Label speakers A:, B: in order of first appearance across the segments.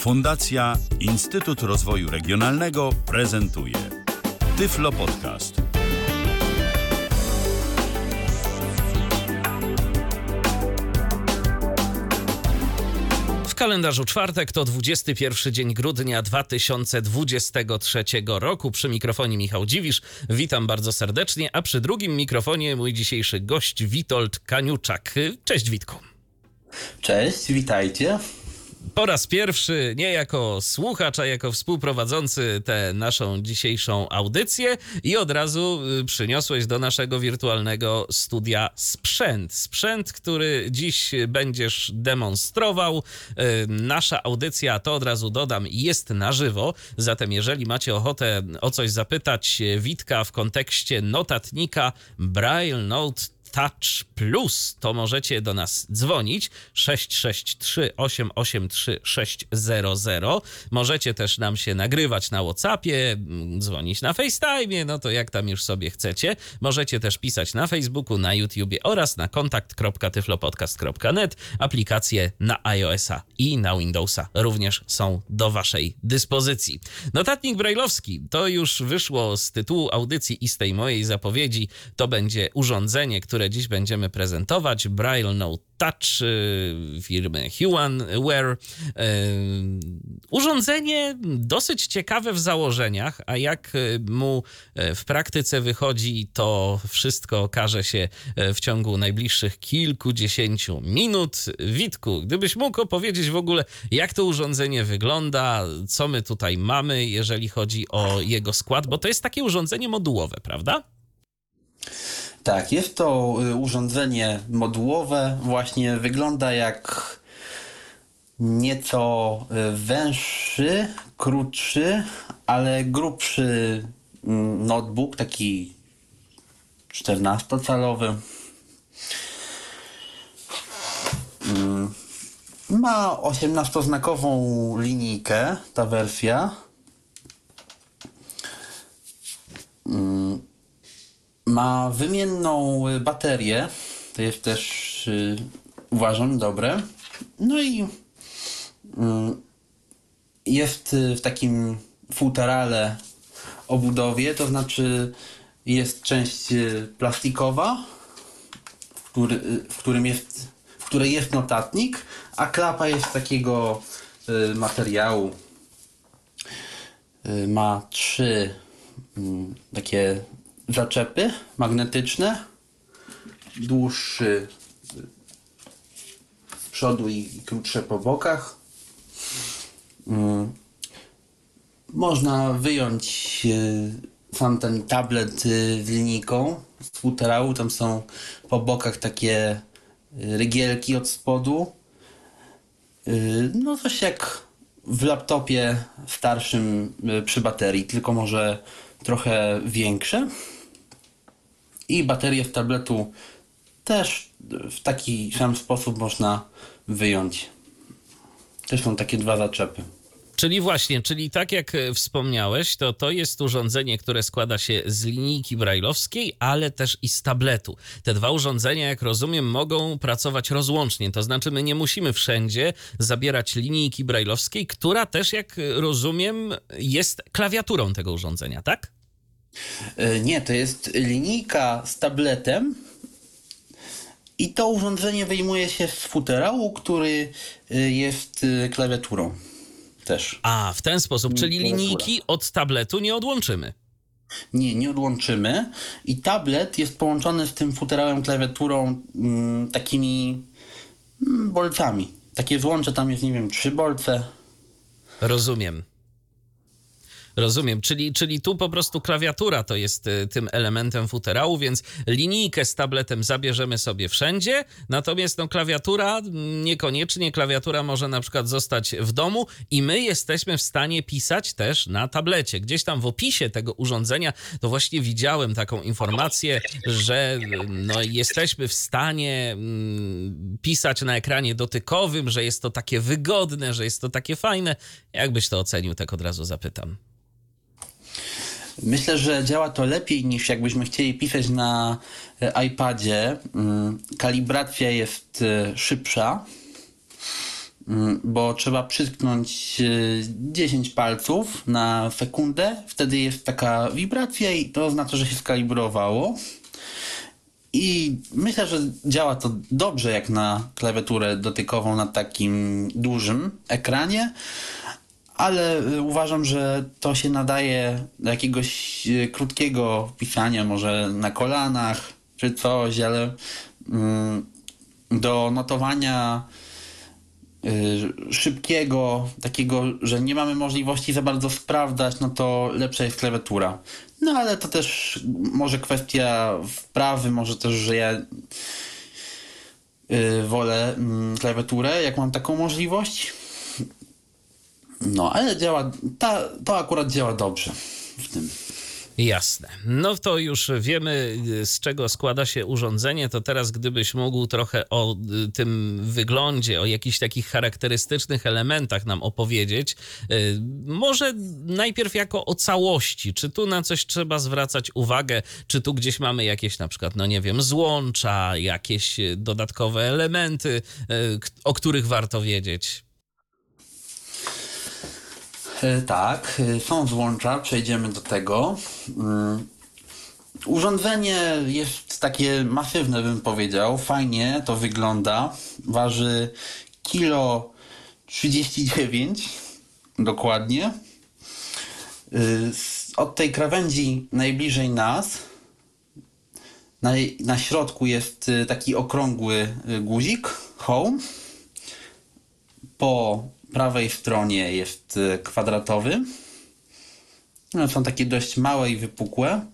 A: Fundacja Instytut Rozwoju Regionalnego prezentuje Tyflo Podcast.
B: W kalendarzu czwartek to 21 dzień grudnia 2023 roku. Przy mikrofonie Michał Dziwisz. Witam bardzo serdecznie, a przy drugim mikrofonie mój dzisiejszy gość Witold Kaniuczak. Cześć Witku.
C: Cześć, witajcie.
B: Po raz pierwszy, nie jako słuchacz, a jako współprowadzący tę naszą dzisiejszą audycję i od razu y, przyniosłeś do naszego wirtualnego studia sprzęt. Sprzęt, który dziś będziesz demonstrował. Y, Nasza audycja, to od razu dodam, jest na żywo, zatem jeżeli macie ochotę o coś zapytać Witka w kontekście notatnika Braille Note Touch Plus, to możecie do nas dzwonić 663 883 600. Możecie też nam się nagrywać na WhatsAppie, mm, dzwonić na FaceTime, no to jak tam już sobie chcecie. Możecie też pisać na Facebooku, na YouTubie oraz na kontakt.tyflopodcast.net. Aplikacje na iOS-a i na Windowsa również są do waszej dyspozycji. Notatnik Brailleowski to już wyszło z tytułu audycji i z tej mojej zapowiedzi. To będzie urządzenie, które dziś będziemy prezentować. Braille Note Touch y, firmy Humanware. Y, Urządzenie dosyć ciekawe w założeniach, a jak y, mu w praktyce wychodzi, to wszystko okaże się w ciągu najbliższych kilkudziesięciu minut. Witku, gdybyś mógł opowiedzieć w ogóle, jak to urządzenie wygląda, co my tutaj mamy, jeżeli chodzi o jego skład, bo to jest takie urządzenie modułowe, prawda?
C: Tak, jest to y, urządzenie modułowe. Właśnie wygląda jak nieco y, węższy, krótszy, ale grubszy mm, notebook, taki 14-calowy. Mm, Ma 18-znakową linijkę ta wersja. Ma wymienną y, baterię. To jest też y, uważam dobre. No i y, jest y, w takim futerale obudowie, to znaczy jest część y, plastikowa, w, który, y, w którym jest, w której jest notatnik, a klapa jest takiego y, materiału. Y, Ma trzy mm, takie zaczepy magnetyczne, dłuższy z przodu i krótsze po bokach. Mm. Można wyjąć sam ten tablet y, z linijką z futerału. Tam są po bokach takie y, rygielki od spodu. No coś jak w laptopie starszym przy baterii, tylko może trochę większe. I baterię z tabletu też w taki sam sposób można wyjąć. Też są takie dwa zaczepy.
B: Czyli właśnie, czyli tak jak e, wspomniałeś, to to jest urządzenie, które składa się z linijki brajlowskiej, ale też i z tabletu. Te dwa urządzenia, jak rozumiem, mogą pracować rozłącznie, to znaczy my nie musimy wszędzie zabierać linijki brajlowskiej, która też, jak rozumiem, jest klawiaturą tego urządzenia, tak?
C: E, Nie, to jest linijka z tabletem i to urządzenie wyjmuje się z futerału, który e, jest e, klawiaturą też.
B: A, w ten sposób, czyli linijki od tabletu nie odłączymy.
C: Nie, nie odłączymy. I tablet jest połączony z tym futerałem klawiaturą mm, takimi mm, bolcami. Takie złącze tam jest, nie wiem, trzy bolce.
B: Rozumiem. Rozumiem, czyli, czyli tu po prostu klawiatura to jest y, tym elementem futerału, więc linijkę z tabletem zabierzemy sobie wszędzie, natomiast no, klawiatura mm, niekoniecznie, klawiatura może na przykład zostać w domu i my jesteśmy w stanie pisać też na tablecie. Gdzieś tam w opisie tego urządzenia to właśnie widziałem taką informację, że y, no, jesteśmy w stanie mm, pisać na ekranie dotykowym, że jest to takie wygodne, że jest to takie fajne. Jakbyś to ocenił, tak od razu zapytam.
C: Myślę, że działa to lepiej niż jakbyśmy chcieli pisać na e, iPadzie. Mm, Kalibracja jest e, szybsza. mm, bo trzeba przytknąć y, 10 palców na sekundę. Wtedy jest taka wibracja i to oznacza, że się skalibrowało. I myślę, że działa to dobrze jak na klawiaturę dotykową na takim dużym ekranie, ale y, uważam, że to się nadaje do jakiegoś y, krótkiego pisania, może na kolanach czy coś, ale mm, do notowania y, szybkiego, takiego, że nie mamy możliwości za bardzo sprawdzać, no to lepsza jest klawiatura. No ale to też może kwestia wprawy, może też, że ja wolę mm, klawiaturę, jak mam taką możliwość. No, ale działa, ta, to akurat działa dobrze w tym.
B: Jasne. No to już wiemy, z czego składa się urządzenie. To teraz, gdybyś mógł trochę o y, tym wyglądzie, o jakichś takich charakterystycznych elementach nam opowiedzieć. Y, Może najpierw jako o całości. Czy tu na coś trzeba zwracać uwagę? Czy tu gdzieś mamy jakieś na przykład, no nie wiem, złącza, jakieś y, dodatkowe elementy, o których warto wiedzieć?
C: E, Tak, e, są złącza, przejdziemy do tego. Mm, Urządzenie jest takie masywne, bym powiedział. Fajnie to wygląda. Waży kilo 39 dokładnie. Y, Od tej krawędzi najbliżej nas na, na środku jest y, taki okrągły y, guzik, home. Po prawej stronie jest y, kwadratowy. No, są takie dość małe i wypukłe.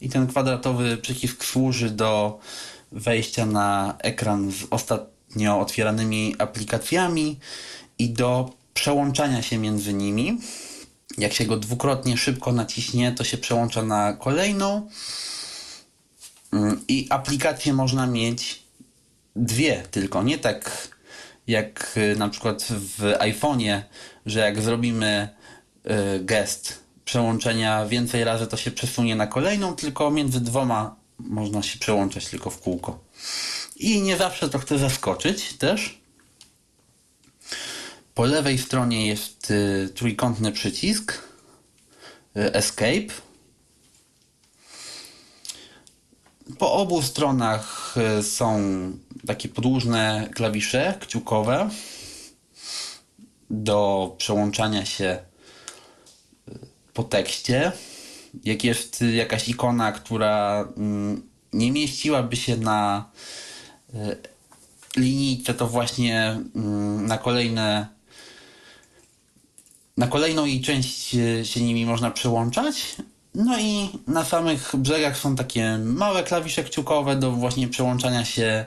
C: I ten kwadratowy przycisk służy do wejścia na ekran z ostatnio otwieranymi aplikacjami i do przełączania się między nimi. Jak się go dwukrotnie szybko naciśnie, to się przełącza na kolejną. Mm, I aplikacje można mieć dwie tylko, nie tak jak y, na przykład w iPhone'ie, że jak zrobimy y, gest przełączenia więcej razy, to się przesunie na kolejną, tylko między dwoma można się przełączać tylko w kółko. I nie zawsze to chce zaskoczyć też. Po lewej stronie jest y, trójkątny przycisk Escape. Po obu stronach są takie podłużne klawisze kciukowe do przełączania się y, po tekście. Jak jest jakaś ikona, która mm, nie mieściłaby się na y, linijce, to właśnie mm, na kolejne na kolejną jej część e, się nimi można przełączać. No i na samych brzegach są takie małe klawisze kciukowe do właśnie przełączania się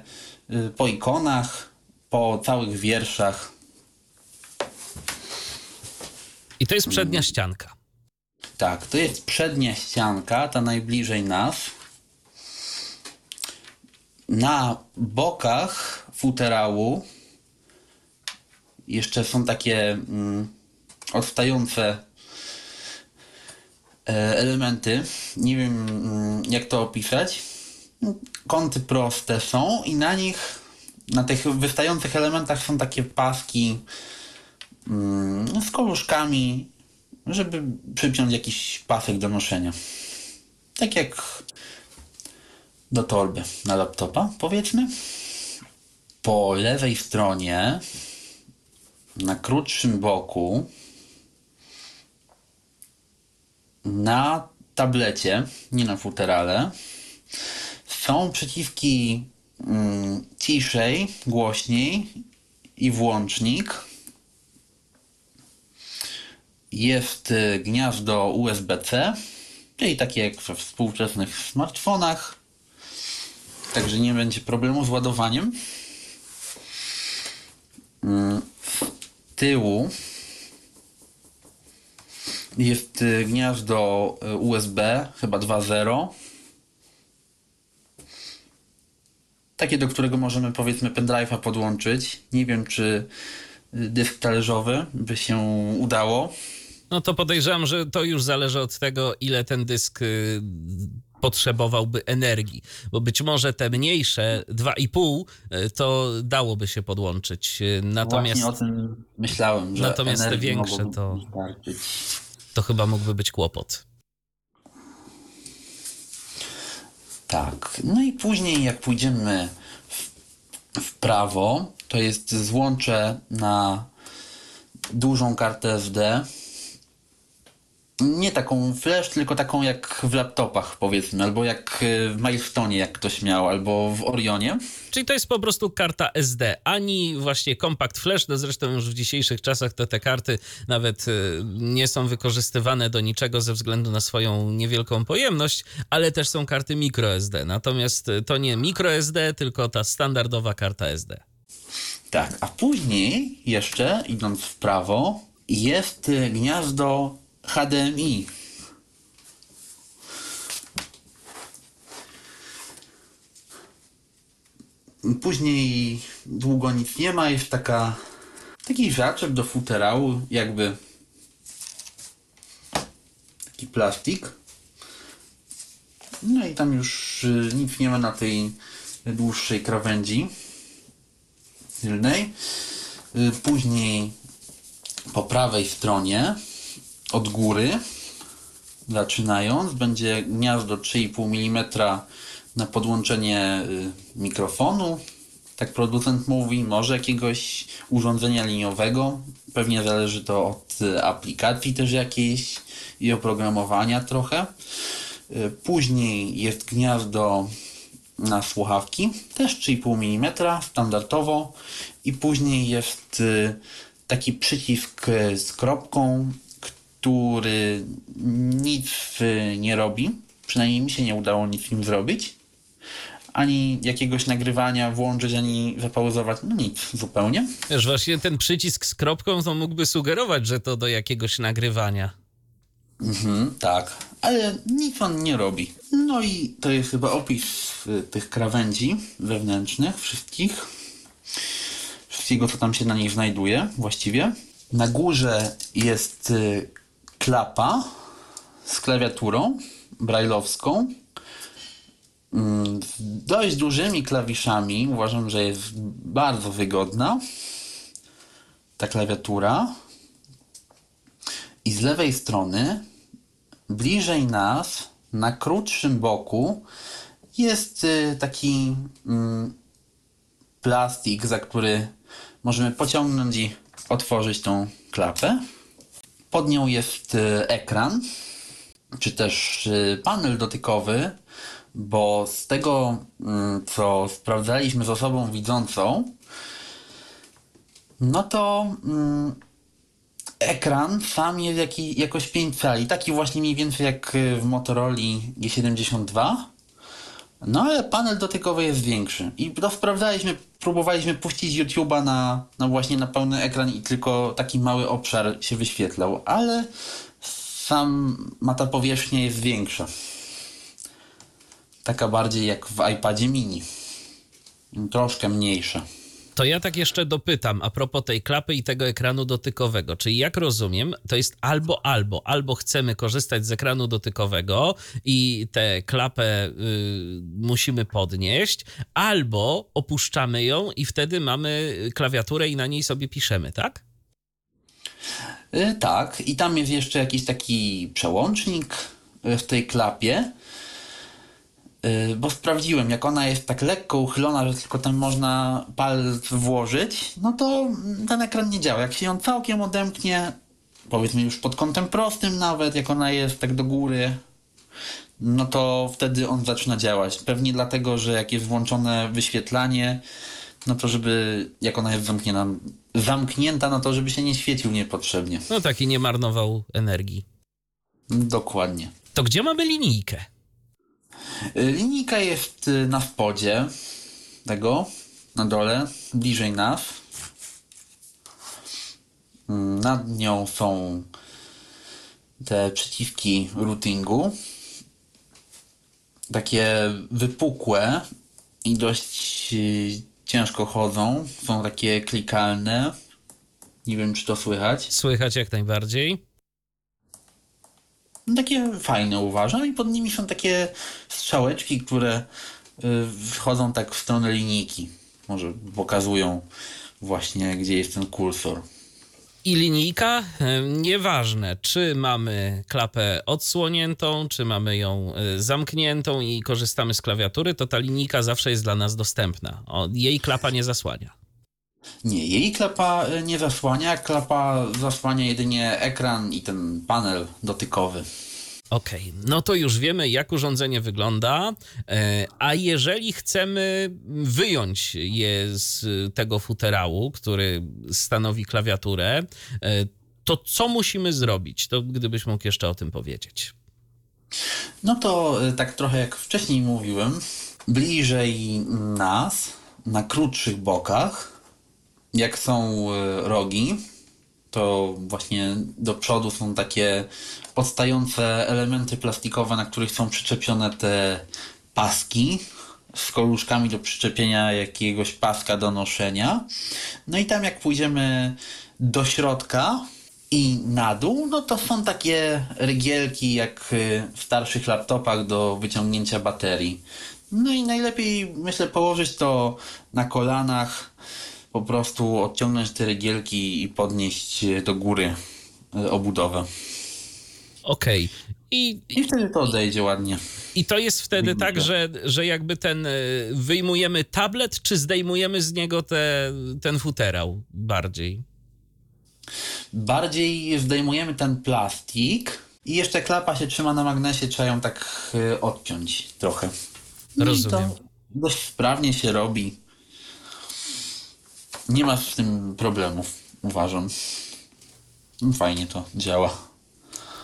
C: po ikonach, po całych wierszach.
B: I to jest przednia ścianka.
C: Tak, to jest przednia ścianka, ta najbliżej nas. Na bokach futerału jeszcze są takie mm, odstające e, elementy. Nie wiem mm, jak to opisać. Kąty proste są i na nich, na tych wystających elementach są takie paski mm, z koluszkami, żeby przypiąć jakiś pasek do noszenia. Tak jak do torby na laptopa, powiedzmy. Po lewej stronie, na krótszym boku, na tablecie, nie na futerale, są przyciski mm, ciszej, głośniej i włącznik. Jest y, gniazdo USB-C, czyli takie jak we współczesnych smartfonach. Także nie będzie problemu z ładowaniem. Mm, Z tyłu jest y, gniazdo y, USB, chyba 2.0. Takie, do którego możemy powiedzmy pendrive'a podłączyć. Nie wiem, czy y, dysk talerzowy by się udało.
B: No to podejrzewam, że to już zależy od tego, ile ten dysk y, potrzebowałby energii, bo być może te mniejsze 2,5 y, to dałoby się podłączyć. Natomiast
C: Właśnie o tym myślałem, że
B: Natomiast te większe to- to chyba mógłby być kłopot.
C: Tak. No i później jak pójdziemy w, w prawo, to jest złącze na dużą kartę SD. Nie taką flash, tylko taką jak w laptopach powiedzmy, albo jak y, w Milestone jak ktoś miał, albo w Orionie.
B: Czyli to jest po prostu karta SD, ani właśnie Compact Flash, no zresztą już w dzisiejszych czasach to te karty nawet y, nie są wykorzystywane do niczego ze względu na swoją niewielką pojemność, ale też są karty microSD. Natomiast y, to nie microSD, tylko ta standardowa karta SD.
C: Tak, a później jeszcze, idąc w prawo, jest gniazdo HDMI. Później długo nic nie ma, jest taka taki żaczek do futerału, jakby taki plastik. No i tam już y, nic nie ma na tej dłuższej krawędzi tylnej. Y, Później po prawej stronie od góry zaczynając będzie gniazdo 3,5 mm na podłączenie y, mikrofonu. Tak producent mówi, może jakiegoś urządzenia liniowego. Pewnie zależy to od y, aplikacji też jakiejś i oprogramowania trochę. Y, Później jest gniazdo na słuchawki, też 3,5 mm, standardowo. I później jest taki przycisk z kropką, który nic nie robi. Przynajmniej mi się nie udało nic nim zrobić. Ani jakiegoś nagrywania włączyć, ani zapauzować. No nic, zupełnie.
B: Wiesz, właśnie ten przycisk z kropką to mógłby sugerować, że to do jakiegoś nagrywania.
C: Mhm, tak, ale nic on nie robi. No i to jest chyba opis y, tych krawędzi wewnętrznych, wszystkich. Wszystkiego, co tam się na nich znajduje, właściwie. Na górze jest y, klapa z klawiaturą brajlowską. Mm, dość dużymi klawiszami. Uważam, że jest bardzo wygodna ta klawiatura. I z lewej strony, bliżej nas, na krótszym boku, jest y, taki mm, plastik, za który możemy pociągnąć i otworzyć tą klapę. Pod nią jest y, ekran, czy też y, panel dotykowy, bo z tego, mm, co sprawdzaliśmy z osobą widzącą, no to mm, ekran sam jest jaki, jakoś 5 cali, taki właśnie mniej więcej jak y, w Motorola G72. No ale panel dotykowy jest większy. I to sprawdzaliśmy, próbowaliśmy puścić YouTube'a na, na właśnie na pełny ekran i tylko taki mały obszar się wyświetlał, ale sam ma ta powierzchnia jest większa. Taka bardziej jak w iPadzie mini. Troszkę mniejsza.
B: To ja tak jeszcze dopytam a propos tej klapy i tego ekranu dotykowego. Czyli jak rozumiem, to jest albo albo, albo chcemy korzystać z ekranu dotykowego i tę klapę y, musimy podnieść, albo opuszczamy ją i wtedy mamy klawiaturę i na niej sobie piszemy, tak?
C: Y, Tak, i tam jest jeszcze jakiś taki przełącznik y, w tej klapie, bo sprawdziłem, jak ona jest tak lekko uchylona, że tylko tam można palec włożyć, no to ten ekran nie działa. Jak się ją całkiem odemknie, powiedzmy już pod kątem prostym nawet, jak ona jest tak do góry, no to wtedy on zaczyna działać. Pewnie dlatego, że jak jest włączone wyświetlanie, no to żeby, jak ona jest zamknięta, zamknięta, no to żeby się nie świecił niepotrzebnie.
B: No tak i nie marnował energii.
C: Dokładnie.
B: To gdzie mamy linijkę?
C: Y, Linijka jest y, na spodzie tego, na dole, bliżej nas. Mm, Nad nią są te przyciski routingu. Takie wypukłe i dość y, ciężko chodzą. Są takie klikalne. Nie wiem, czy to słychać.
B: Słychać jak najbardziej.
C: Takie fajne uważam i pod nimi są takie strzałeczki, które y, wchodzą tak w stronę linijki. Może pokazują właśnie, gdzie jest ten kursor.
B: I linijka, e, nieważne, czy mamy klapę odsłoniętą, czy mamy ją e, zamkniętą i korzystamy z klawiatury, to ta linijka zawsze jest dla nas dostępna. Jej klapa nie zasłania.
C: Nie, jej klapa y, nie zasłania, klapa zasłania jedynie ekran i ten panel dotykowy.
B: Okej, no to już wiemy, jak urządzenie wygląda. E, A jeżeli chcemy wyjąć je z tego futerału, który stanowi klawiaturę, e, to co musimy zrobić? To gdybyś mógł jeszcze o tym powiedzieć.
C: No to tak trochę jak wcześniej mówiłem, bliżej nas, na krótszych bokach, jak są y, rogi, to właśnie do przodu są takie odstające elementy plastikowe, na których są przyczepione te paski z koluszkami do przyczepienia jakiegoś paska do noszenia. No i tam jak pójdziemy do środka i na dół, no to są takie rygielki jak y, w starszych laptopach do wyciągnięcia baterii. No i najlepiej myślę położyć to na kolanach, po prostu odciągnąć te rygielki i podnieść do góry y, obudowę.
B: Okej. I,
C: I wtedy to odejdzie ładnie.
B: I to jest wtedy tak, że, że jakby ten y, wyjmujemy tablet, czy zdejmujemy z niego te, ten futerał bardziej?
C: Bardziej zdejmujemy ten plastik i jeszcze klapa się trzyma na magnesie, trzeba ją tak y, odciąć trochę. No i
B: Rozumiem.
C: to dość sprawnie się robi. Nie ma z tym problemów, uważam. Fajnie to działa.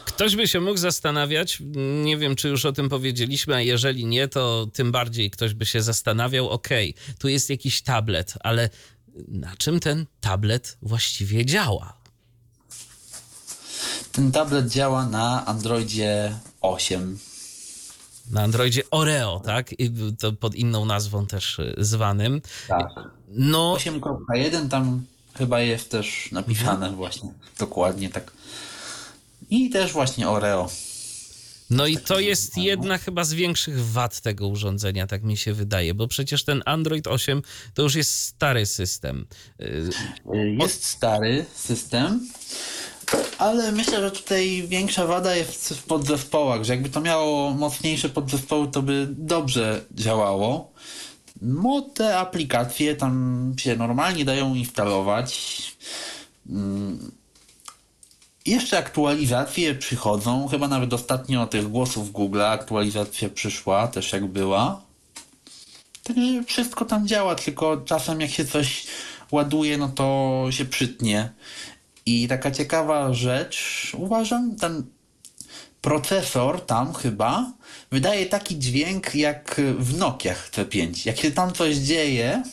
B: Ktoś by się mógł zastanawiać, nie wiem czy już o tym powiedzieliśmy, a jeżeli nie, to tym bardziej ktoś by się zastanawiał, okej, tu jest jakiś tablet, ale na czym ten tablet właściwie działa?
C: Ten tablet działa na Androidzie 8.
B: Na Androidzie Oreo, tak? I to pod inną nazwą też y, zwanym.
C: Tak.
B: No,
C: 8.1 tam chyba jest też napisane właśnie dokładnie tak. I też właśnie Oreo.
B: No i to jest jedna chyba z większych wad tego urządzenia, tak mi się wydaje, bo przecież ten Android 8 to już jest stary system. Y,
C: Jest stary system, ale myślę, że tutaj większa wada jest w podzespołach, że jakby to miało mocniejsze podzespoły, to by dobrze działało. No te aplikacje tam się normalnie dają instalować. Mm. Jeszcze aktualizacje przychodzą, chyba nawet ostatnio tych głosów Google aktualizacja przyszła, też jak była. Także wszystko tam działa, tylko czasem jak się coś ładuje, no to się przytnie. I taka ciekawa rzecz, uważam, ten procesor tam chyba wydaje taki dźwięk jak w Nokiach C5. Jak się tam coś dzieje,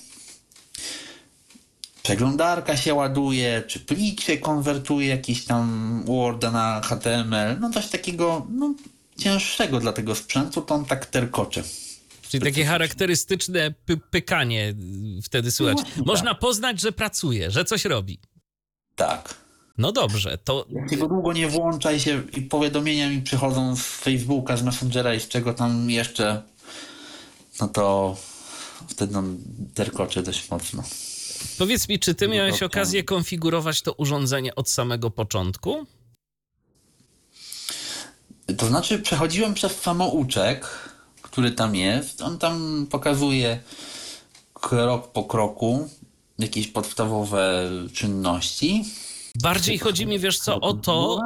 C: przeglądarka się ładuje, czy plik się konwertuje, jakiś tam Word na HTML, no coś takiego no, cięższego dla tego sprzętu, to on tak terkocze.
B: Czyli takie charakterystyczne py pykanie wtedy słychać.
C: właśnie
B: Można poznać, że pracuje, że coś robi.
C: Tak.
B: No dobrze, to
C: go długo nie włącza i, się, i powiadomienia mi przychodzą z Facebooka, z Messengera i z czego tam jeszcze, no to wtedy on terkocze dość mocno.
B: powiedz mi, czy ty miałeś
C: dobrze.
B: okazję konfigurować to urządzenie od samego początku?
C: To znaczy przechodziłem przez samouczek, który tam jest. On tam pokazuje krok po kroku jakieś podstawowe czynności.
B: Bardziej chodzi mi, wiesz co, o to,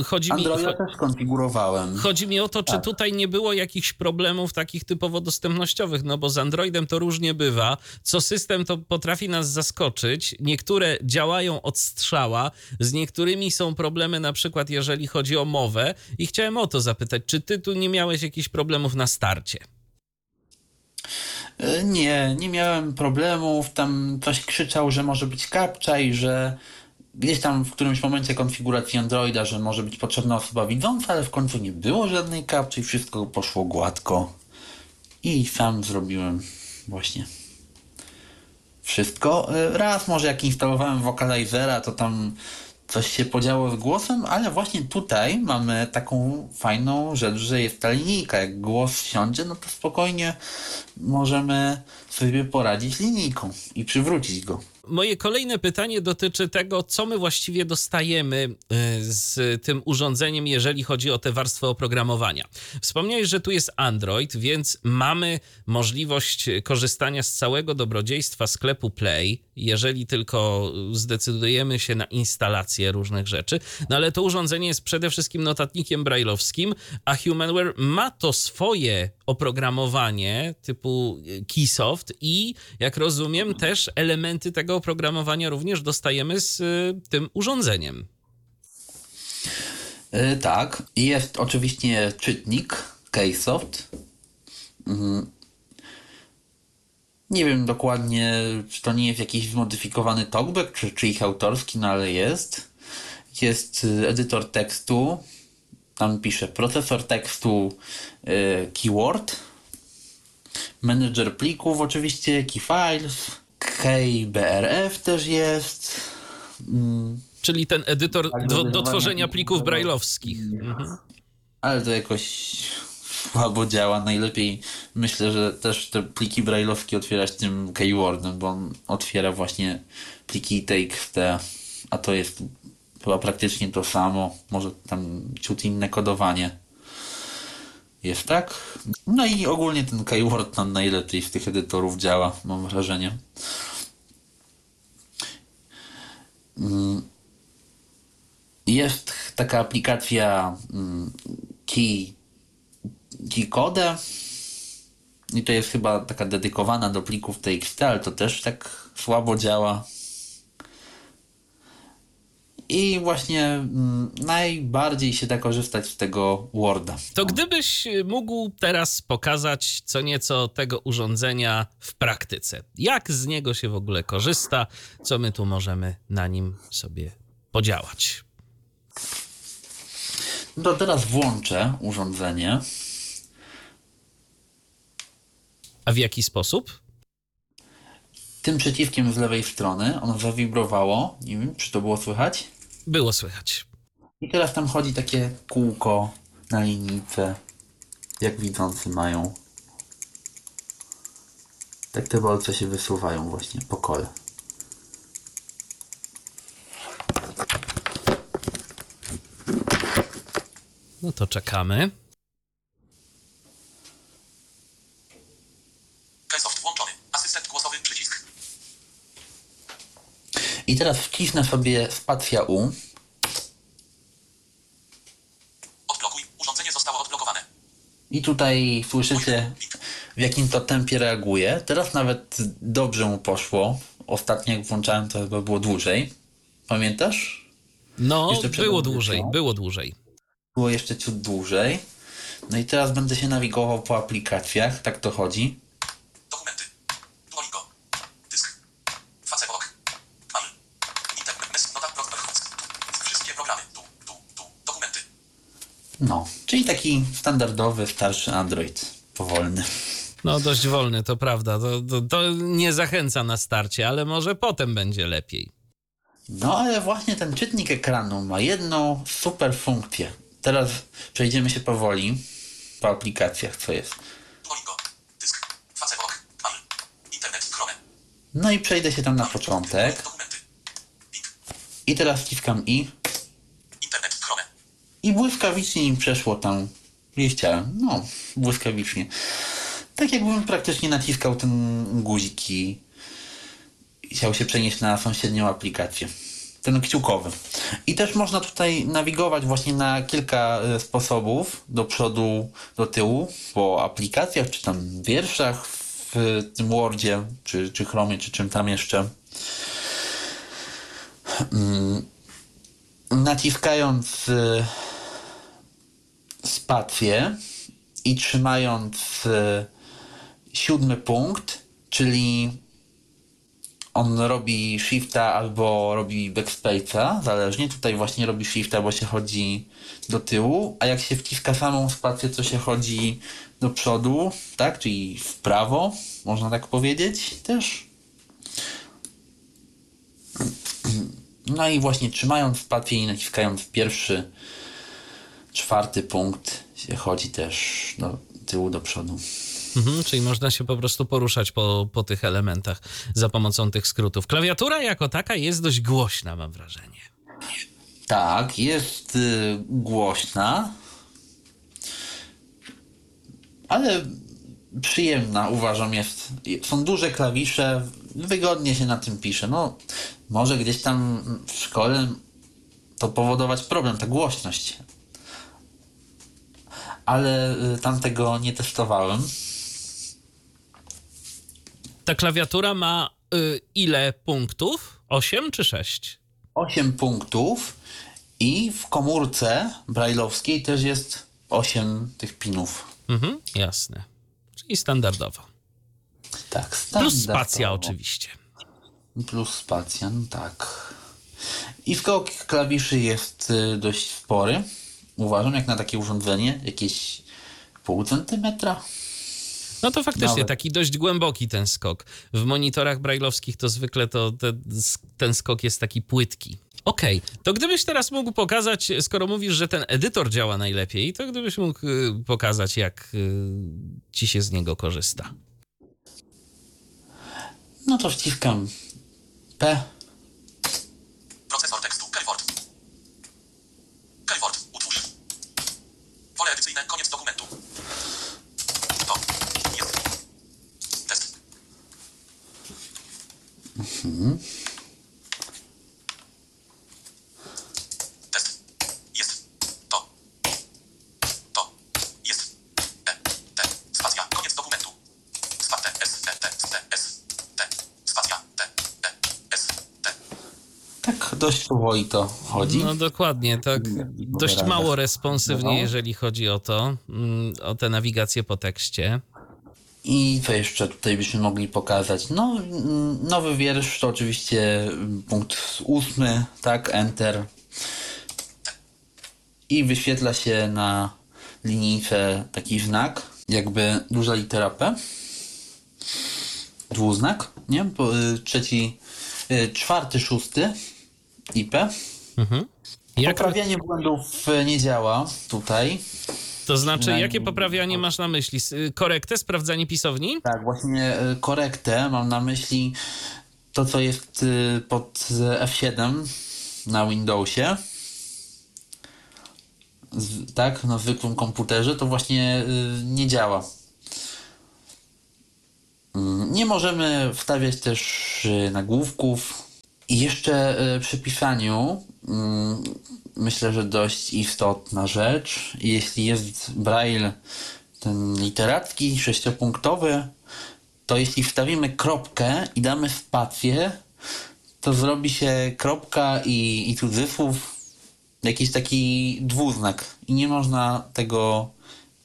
B: y, chodzi mi,
C: Androida też konfigurowałem.
B: chodzi mi o to, czy
C: Tak.
B: tutaj nie było jakichś problemów takich typowo dostępnościowych, no bo z Androidem to różnie bywa. Co system to potrafi nas zaskoczyć. Niektóre działają od strzała, z niektórymi są problemy na przykład jeżeli chodzi o mowę i chciałem o to zapytać, czy ty tu nie miałeś jakichś problemów na starcie?
C: E, Nie, nie miałem problemów. Tam ktoś krzyczał, że może być kapcza i że gdzieś tam w którymś momencie konfiguracji Androida, że może być potrzebna osoba widząca, ale w końcu nie było żadnej kapczy i wszystko poszło gładko. I sam zrobiłem właśnie wszystko. E, Raz może jak instalowałem Vocalizera, to tam coś się podziało z głosem, ale właśnie tutaj mamy taką fajną rzecz, że jest ta linijka. Jak głos wsiądzie, no to spokojnie możemy sobie poradzić linijką i przywrócić go.
B: Moje kolejne pytanie dotyczy tego, co my właściwie dostajemy y, z tym urządzeniem, jeżeli chodzi o tę warstwę oprogramowania. Wspomniałeś, że tu jest Android, więc mamy możliwość korzystania z całego dobrodziejstwa sklepu Play, jeżeli tylko zdecydujemy się na instalację różnych rzeczy. No ale to urządzenie jest przede wszystkim notatnikiem brailleowskim, a Humanware ma to swoje oprogramowanie typu Keysoft i jak rozumiem też elementy tego oprogramowania również dostajemy z y, tym urządzeniem.
C: Yy, tak, jest oczywiście czytnik Keysoft. Mhm. Nie wiem dokładnie, czy to nie jest jakiś zmodyfikowany talkback, czy, czy ich autorski, no ale jest. Jest edytor tekstu. Tam pisze procesor tekstu y, keyword. Manager plików oczywiście, key files. KBRF też jest. Mm,
B: Czyli ten edytor
C: Tak,
B: do, do tworzenia
C: plików
B: brailleowskich. Mhm.
C: ale to jakoś słabo działa. Najlepiej myślę, że też te pliki brailleowskie otwierać tym keywordem, bo on otwiera właśnie pliki TXT, a to jest chyba praktycznie to samo. Może tam ciut inne kodowanie. Jest tak? No i ogólnie ten keyword tam najlepiej z tych edytorów działa, mam wrażenie. Mm. Jest taka aplikacja mm, Key, Keycode i to jest chyba taka dedykowana do plików TXT, ale to też tak słabo działa. I właśnie mm, najbardziej się da korzystać z tego Worda.
B: To gdybyś mógł teraz pokazać co nieco tego urządzenia w praktyce. Jak z niego się w ogóle korzysta? Co my tu możemy na nim sobie podziałać?
C: No to teraz włączę urządzenie.
B: A w jaki sposób?
C: Tym przyciskiem z lewej strony ono zawibrowało. Nie wiem, czy to było słychać.
B: Było słychać.
C: I teraz tam chodzi takie kółko na linijce, jak widzący mają. Tak te bolce się wysuwają właśnie po kole.
B: No to czekamy.
D: Keysoft włączony. Asystent głosowy przycisk.
C: I teraz wcisnę sobie spacja U.
D: Odblokuj. Urządzenie zostało odblokowane.
C: I tutaj słyszycie w jakim to tempie reaguje. Teraz nawet dobrze mu poszło. Ostatnio jak włączałem to chyba było dłużej. Pamiętasz?
B: No, było dłużej, było dłużej.
C: Było jeszcze ciut dłużej. No i teraz będę się nawigował po aplikacjach. Tak to chodzi.
D: Dokumenty. Duolingo. Dysk. Facebook. Mail. Internet. Nota. Program. Wszystkie programy. Tu. Tu. Tu. Dokumenty.
C: No, czyli taki standardowy, starszy Android. Powolny.
B: No, dość wolny, to prawda. To, to, to nie zachęca na starcie, ale może potem będzie lepiej.
C: No ale właśnie ten czytnik ekranu ma jedną super funkcję. Teraz przejdziemy się powoli po aplikacjach, co jest. No i przejdę się tam na początek. I teraz wciskam i. I błyskawicznie mi przeszło tam, gdzie chciałem. No, błyskawicznie. Tak jakbym praktycznie naciskał ten guzik i chciał się przenieść na sąsiednią aplikację. Ten kciukowy. I też można tutaj nawigować właśnie na kilka e, sposobów do przodu, do tyłu po aplikacjach, czy tam wierszach w tym Wordzie, czy, czy Chromie, czy czym tam jeszcze. Mm, Naciskając y, spację i trzymając y, siódmy punkt, czyli on robi shifta albo robi backspace'a, zależnie. Tutaj właśnie robi shifta, bo się chodzi do tyłu, a jak się wciska samą spację, to się chodzi do przodu, tak? Czyli w prawo, można tak powiedzieć też. No i właśnie trzymając patwie i naciskając pierwszy, czwarty punkt się chodzi też do tyłu, do przodu.
B: Mhm, czyli można się po prostu poruszać po, po tych elementach za pomocą tych skrótów. Klawiatura jako taka jest dość głośna, mam wrażenie.
C: Tak, jest y, głośna, ale przyjemna uważam jest. Są duże klawisze, wygodnie się na tym pisze. No, może gdzieś tam w szkole to powodować problem, ta głośność. Ale y, tam tego nie testowałem.
B: Ta klawiatura ma y, ile punktów? 8 czy 6?
C: 8 punktów i w komórce brajlowskiej też jest 8 tych pinów.
B: Mhm, jasne. Czyli standardowo.
C: Tak,
B: Plus
C: standardowo.
B: spacja oczywiście.
C: Plus spacja, no tak. I skok klawiszy jest y, dość spory. Uważam, jak na takie urządzenie, jakieś pół centymetra.
B: No to faktycznie
C: Nawet.
B: taki dość głęboki ten skok. W monitorach brajlowskich to zwykle to te, ten skok jest taki płytki. Okej, to gdybyś teraz mógł pokazać, skoro mówisz, że ten edytor działa najlepiej, to gdybyś mógł y, pokazać, jak y, ci się z niego korzysta.
C: No to wciskam P.
D: Procesor tekstu. Keyboard. Keyboard. Utwórz. Pole edycyjne. Koniec dokumentu. To. Jest. Test. Test. Jest. To. To. Jest. T. T. Spacja. Koniec dokumentu. Spa T. S. T. T. T. S. T. Spacja. T. T. S. T.
C: Tak dość powoli to chodzi.
B: No dokładnie, tak. Dość mało responsywnie,
C: No.
B: jeżeli chodzi o to, mm, o tę nawigację po tekście.
C: I co jeszcze tutaj byśmy mogli pokazać? No, nowy wiersz to oczywiście mm, punkt ósmy, tak, Enter. I wyświetla się na linijce taki znak, jakby duża litera P. Dwuznak, nie? Po, y, trzeci, y, czwarty, szósty i P.
B: Jak,
C: Poprawianie błędów y, nie działa tutaj.
B: To znaczy, jakie poprawianie masz na myśli? Y, Korektę, sprawdzanie pisowni?
C: Tak, właśnie y, korektę mam na myśli to, co jest y, pod y, F7 na Windowsie. Tak, na zwykłym komputerze to właśnie nie działa. Mm, Nie możemy wstawiać też nagłówków. I jeszcze przy pisaniu myślę, że dość istotna rzecz. Jeśli jest braille ten literacki, sześciopunktowy, to jeśli wstawimy kropkę i damy spację, to zrobi się kropka i, i cudzysłów jakiś taki dwuznak i nie można tego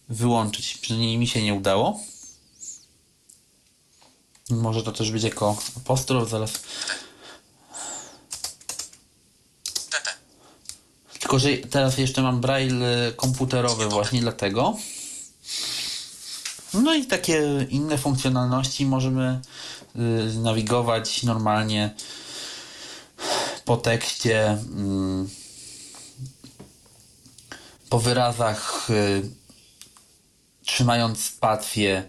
C: wyłączyć. Przynajmniej mi się nie udało. Może to też być jako apostrof zaraz.
D: T. T.
C: Tylko, że teraz jeszcze mam braille komputerowy właśnie dlatego. No i takie inne funkcjonalności możemy y, nawigować normalnie po tekście, mm, po wyrazach, y, trzymając spację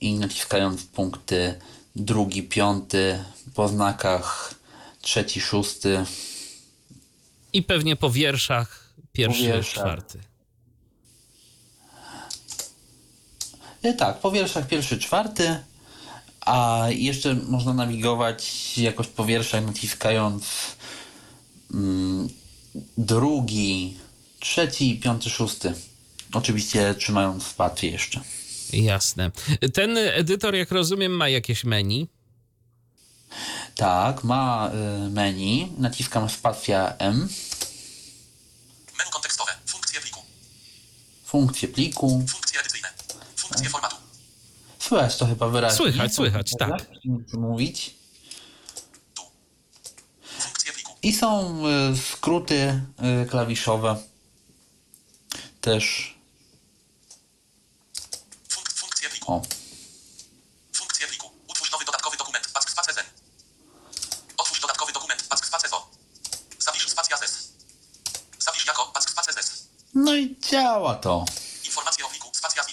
C: i naciskając punkty drugi, piąty, po znakach trzeci, szósty.
B: I pewnie po wierszach pierwszy,
C: Po wierszach.
B: czwarty.
C: E, Tak, po wierszach pierwszy, czwarty, a jeszcze można nawigować jakoś po wierszach naciskając mm, drugi, trzeci, piąty, szósty. Oczywiście trzymając spację jeszcze.
B: Jasne. Ten edytor, jak rozumiem, ma jakieś menu.
C: Tak, ma y, menu, naciskam spacja M,
D: Menu kontekstowe. Funkcje pliku.
C: funkcje pliku.
D: Funkcje edycyjne. Funkcje formatu.
C: Słychać to chyba wyraźnie.
B: Słychać, słychać, tak.
C: Chcę mówić.
D: Tu. Funkcje pliku.
C: I są y, skróty y, klawiszowe. Też.
D: Funk, funkcje pliku.
C: O,
D: Funkcje pliku. Utwórz nowy dodatkowy dokument. Pack space zen. Otwórz dodatkowy dokument. Pack space zo.
C: No i działa to.
D: Informacje o pliku, spacja z.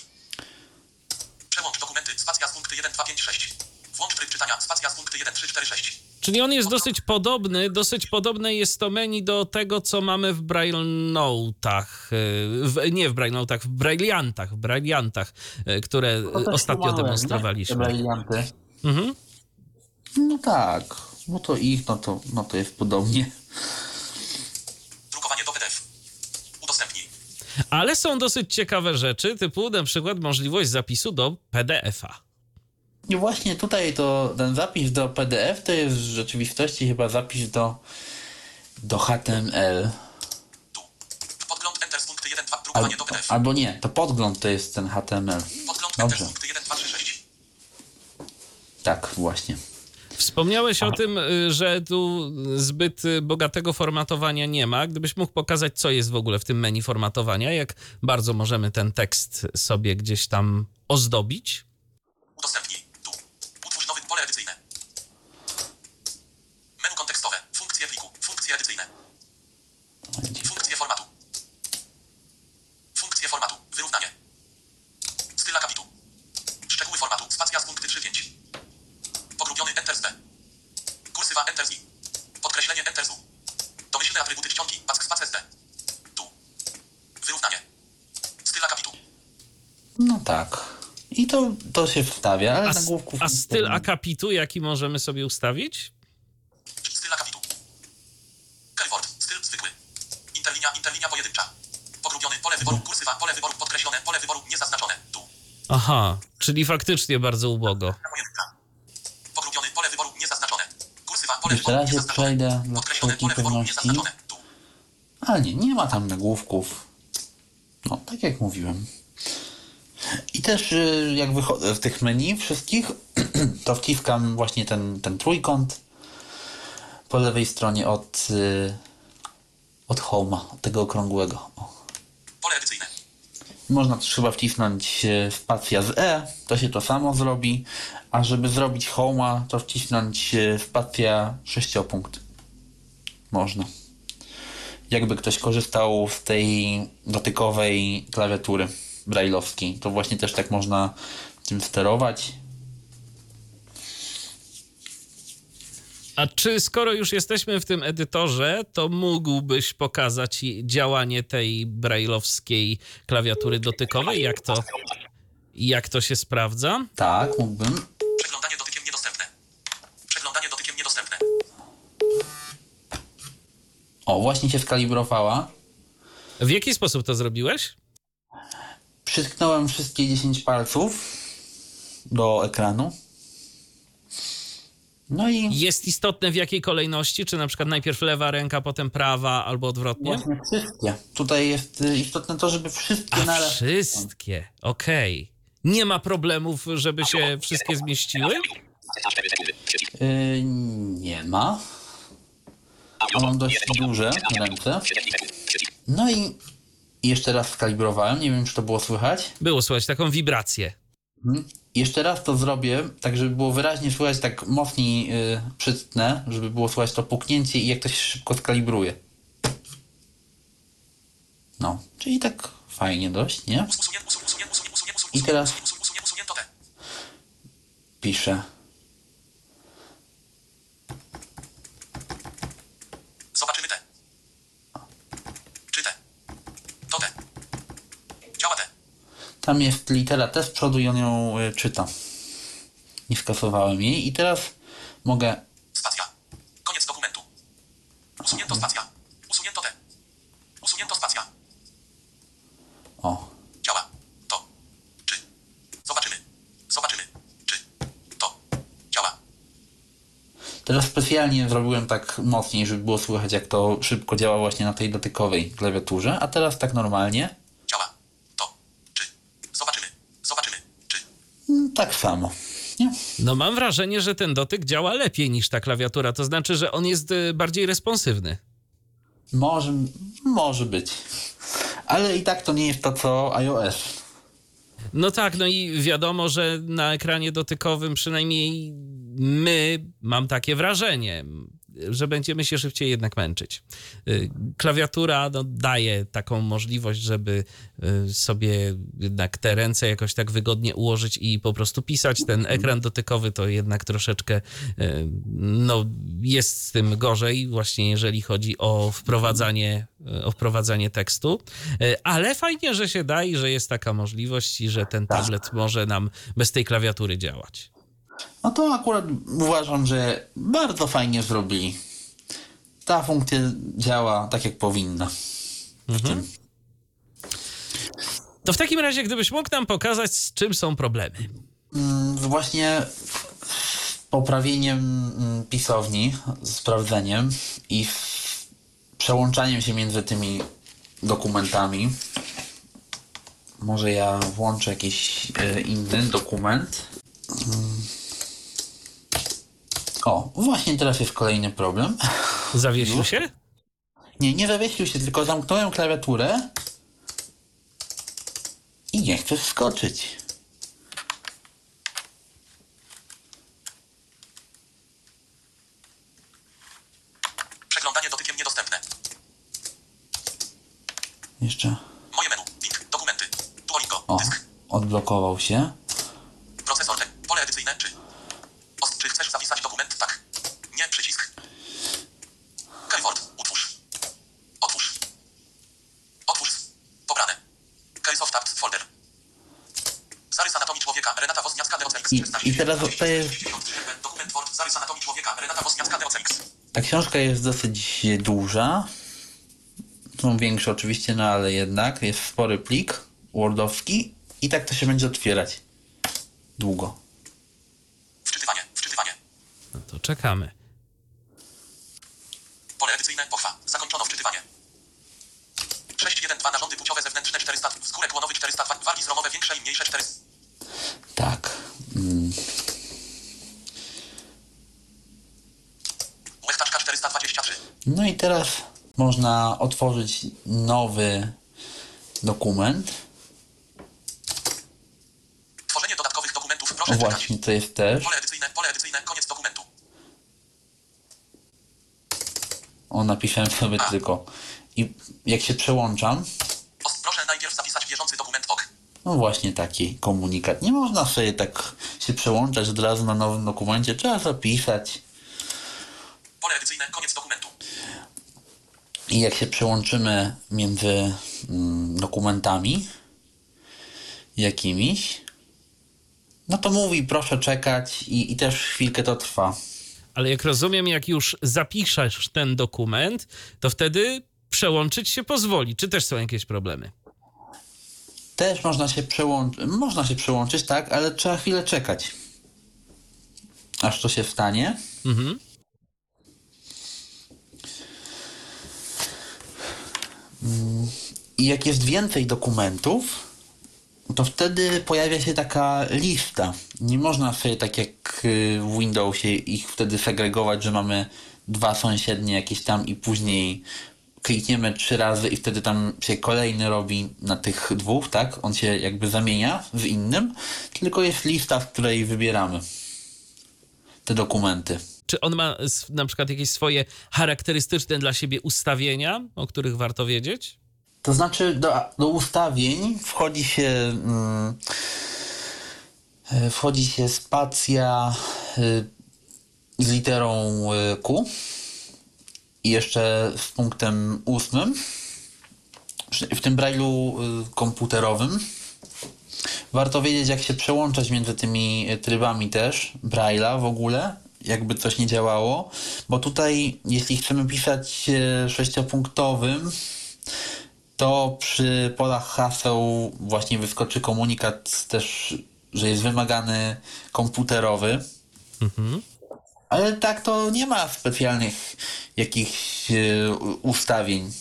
D: Przełącz dokumenty, spacja z punkty 1, 2, 5, 6. Włącz tryb czytania, spacja z punkty 1, 3, 4, 6.
B: Czyli on jest dosyć podobny, dosyć podobne jest to menu do tego, co mamy w Braille Note'ach, y, w, nie w Braille Note'ach, w Brailleantach, w Brailleantach, y, które
C: też
B: ostatnio demonstrowaliśmy.
C: brilianty.
B: Mhm.
C: No tak, no to ich, no to, no to jest podobnie.
D: Drukowanie do PDF. Udostępnij.
B: Ale są dosyć ciekawe rzeczy, typu na przykład możliwość zapisu do PDF-a.
C: I właśnie tutaj to ten zapis do PDF to jest w rzeczywistości chyba zapis do, do HTML.
D: Tu. Podgląd Enter z punkty 1, 2.
C: Al,
D: Drukowanie do PDF.
C: albo nie, to podgląd to jest ten HTML.
D: Podgląd Enter z
C: Dobrze,
D: punkty 1, 2, 3, 6.
C: tak właśnie.
B: Wspomniałeś o tym, y, że tu zbyt y, bogatego formatowania nie ma. Gdybyś mógł pokazać, co jest w ogóle w tym menu formatowania, jak bardzo możemy ten tekst sobie gdzieś tam ozdobić.
D: Udostępnij. Tu. Utwórz nowy pole edycyjne. Menu kontekstowe. Funkcje pliku. Funkcje edycyjne. Funkcje formatu. Funkcje formatu. Wyrównanie. Styl akapitu. Szczegóły formatu. Spacja z punkty 3.5. Pogrubiony Enter z B. Kursywa Enter z I. Podkreślenie Enter z U. Domyślne atrybuty czcionki. Pask spacer z D. Tu. Wyrównanie. Styl akapitu.
C: No tak. I to, się wstawia, ale
B: A,
C: na
B: a styl akapitu, jaki możemy sobie ustawić?
D: Styl akapitu. Kelword. Styl zwykły. Interlinia, interlinia pojedyncza. Pogrubiony. Pole wyboru. Kursywa. Pole wyboru podkreślone. Pole wyboru niezaznaczone. Tu.
B: Aha, czyli faktycznie bardzo ubogo.
D: Pogrubiony. Pole wyboru niezaznaczone. Kursywa. Pole
C: Jeszcze
D: wyboru niezaznaczone.
C: przejdę
D: Podkreślone.
C: wszelkiej
D: Pole wyboru
C: pewności.
D: niezaznaczone. Tu.
C: Ale nie, nie ma tam nagłówków. No, tak jak mówiłem. I też y, jak wychodzę w tych menu wszystkich, to wciskam właśnie ten, ten trójkąt po lewej stronie od, y, od home'a, od tego okrągłego. O.
D: Pole edycyjne.
C: Można też chyba wcisnąć y, spacja z E, to się to samo zrobi, a żeby zrobić home'a, to wcisnąć spacja sześciopunkt. Można. Jakby ktoś korzystał z tej dotykowej klawiatury brailleowskiej, to właśnie też tak można tym sterować.
B: A czy skoro już jesteśmy w tym edytorze, to mógłbyś pokazać i- działanie tej brailleowskiej klawiatury dotykowej? Jak to, jak to się sprawdza?
C: Tak, mógłbym.
D: Przeglądanie dotykiem niedostępne. Przeglądanie dotykiem niedostępne.
C: O, właśnie się skalibrowała.
B: W jaki sposób to zrobiłeś?
C: Przytknąłem wszystkie 10 palców do ekranu. No i
B: Jest istotne w jakiej kolejności? Czy na przykład najpierw lewa ręka, potem prawa, albo odwrotnie?
C: właśnie wszystkie. Tutaj jest y, istotne to, żeby wszystkie
B: A wszystkie, okej. Nie ma problemów, żeby się wszystkie zmieściły?
C: Y, nie ma. Mam dość duże ręce. No i jeszcze raz skalibrowałem. Nie wiem, czy to było słychać.
B: Było słychać taką wibrację.
C: Mhm. Jeszcze raz to zrobię, tak żeby było wyraźnie słychać, tak mocniej y, przytnę, żeby było słychać to puknięcie i jak to się szybko skalibruje. No, czyli tak fajnie dość, nie? I teraz-. Piszę.
D: Zobaczymy te. Czy te. To te. Działa te.
C: Tam jest litera T z przodu i on ją y, czyta. Nie skasowałem jej i teraz mogę
D: Spacja. Koniec dokumentu. Usunięto spacja. Usunięto te. Usunięto spacja.
C: O,
D: Działa. To. Czy. Zobaczymy. Zobaczymy. Czy. To. Działa.
C: Teraz specjalnie zrobiłem tak mocniej, żeby było słychać, jak to szybko działa właśnie na tej dotykowej klawiaturze, a teraz tak normalnie.
D: Działa. To. Czy. Zobaczymy. Zobaczymy. Czy.
C: Mm, Tak samo. Nie?
B: No mam wrażenie, że ten dotyk działa lepiej niż ta klawiatura, to znaczy, że on jest y, bardziej responsywny.
C: Może, może być. Ale i tak to nie jest to, co iOS.
B: No tak, no i wiadomo, że na ekranie dotykowym przynajmniej my, mam takie wrażenie, że będziemy się szybciej jednak męczyć. Y, Klawiatura no, daje taką możliwość, żeby y, sobie jednak te ręce jakoś tak wygodnie ułożyć i po prostu pisać. Ten ekran dotykowy to jednak troszeczkę y, no, jest z tym gorzej, właśnie jeżeli chodzi o wprowadzanie, o wprowadzanie tekstu. Ale fajnie, że się da i że jest taka możliwość i że ten tablet może nam bez tej klawiatury działać.
C: No to akurat uważam, że bardzo fajnie zrobili. Ta funkcja działa tak jak powinna. Tym.
B: To w takim razie, gdybyś mógł nam pokazać, z czym są problemy.
C: Mm, Właśnie z poprawieniem mm, pisowni, sprawdzeniem i przełączaniem się między tymi dokumentami. Może ja włączę jakiś e, inny dokument. O, właśnie teraz jest kolejny problem.
B: Zawiesił się?
C: Nie, nie zawiesił się, tylko zamknąłem klawiaturę i nie chcę wskoczyć.
D: Przeglądanie dotykiem niedostępne.
C: Jeszcze.
D: Moje menu. Link. Dokumenty. Duolingo.
C: O, odblokował się.
D: Procesor. Te. Pole edycyjne. Czy. Os, czy chcesz zapisać dokument? Tak. Nie. Przycisk. Keyboard. Utwórz. Otwórz. Otwórz. Pobrane. Of Tabs Folder. Zarys anatomii człowieka. Renata Wozniacka Neocenks.
C: I- i teraz to jest-
D: Dokument Word. Zarys anatomii człowieka. Renata Wozniacka Neocenks.
C: Ta książka jest dosyć duża. Są większe oczywiście, no ale jednak. Jest spory plik wordowski i tak to się będzie otwierać. Długo.
D: Wczytywanie. Wczytywanie.
B: No to czekamy.
C: No i teraz można otworzyć nowy dokument.
D: Tworzenie dodatkowych dokumentów, proszę czekać.
C: właśnie, to jest też.
D: Pole edycyjne, pole edycyjne, koniec dokumentu.
C: O, napisałem sobie tylko. I jak się przełączam,
D: Os, proszę najpierw zapisać bieżący dokument OK.
C: no właśnie taki komunikat. Nie można sobie tak się przełączać od razu na nowym dokumencie. Trzeba zapisać.
D: Pole edycyjne.
C: I jak się przełączymy między mm, dokumentami jakimiś, no to mówi proszę czekać i, i też chwilkę to trwa.
B: Ale jak rozumiem, jak już zapiszesz ten dokument, to wtedy przełączyć się pozwoli. Czy też są jakieś problemy?
C: Też można się przełączyć, można się przełączyć, tak, ale trzeba chwilę czekać. Aż to się stanie.
B: Mhm.
C: I jak jest więcej dokumentów, to wtedy pojawia się taka lista. Nie można sobie tak jak y, w Windowsie ich wtedy segregować, że mamy dwa sąsiednie jakieś tam i później klikniemy trzy razy i wtedy tam się kolejny robi na tych dwóch, tak? On się jakby zamienia z innym, tylko jest lista, z której wybieramy te dokumenty.
B: Czy on ma na przykład jakieś swoje charakterystyczne dla siebie ustawienia, o których warto wiedzieć?
C: To znaczy do, do ustawień wchodzi się mm, e, wchodzi się spacja y, z literą y, Q i jeszcze z punktem ósmym w tym brailu komputerowym. Warto wiedzieć jak się przełączać między tymi trybami też braila w ogóle, jakby coś nie działało, bo tutaj jeśli chcemy pisać y, sześciopunktowym to przy polach haseł właśnie wyskoczy komunikat też, że jest wymagany komputerowy. Ale tak to nie ma specjalnych jakichś e, ustawień.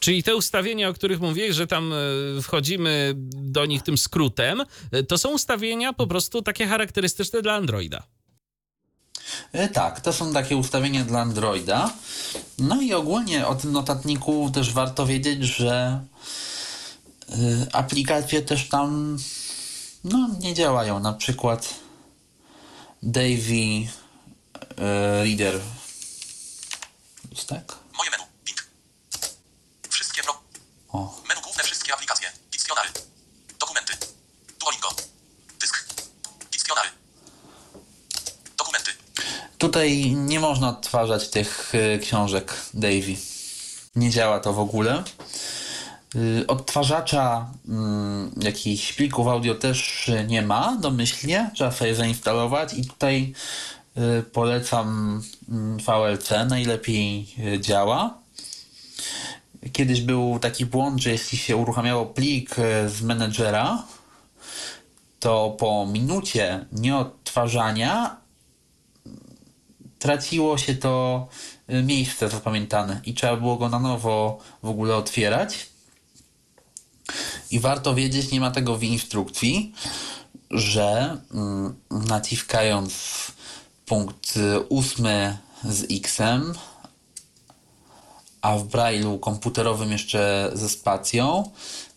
B: Czyli te ustawienia, o których mówiłeś, że tam e, wchodzimy do nich tym skrótem, e, to są ustawienia po prostu takie charakterystyczne dla Androida.
C: E, Tak, to są takie ustawienia dla Androida. No i ogólnie o tym notatniku też warto wiedzieć, że y, aplikacje też tam no, nie działają. Na przykład Davy y, Reader Jest tak?
D: Moje menu. Wszystkie pro...
C: O.
D: Menu główne wszystkie aplikacje. Diccjonary. Dokumenty. Duolingo. Dysk. Diccjonary. Dokumenty.
C: Tutaj nie można odtwarzać tych y, książek Davy. Nie działa to w ogóle. Y, Odtwarzacza mm, jakichś plików audio też nie ma domyślnie. Trzeba sobie zainstalować i tutaj y, polecam mm, VLC. Najlepiej działa. Kiedyś był taki błąd, że jeśli się uruchamiało plik z menedżera, to po minucie nieodtwarzania traciło się to y, miejsce zapamiętane i trzeba było go na nowo w ogóle otwierać. I warto wiedzieć, nie ma tego w instrukcji, że mm, naciskając punkt y, ósmy z X-em, a w Braille'u komputerowym jeszcze ze spacją,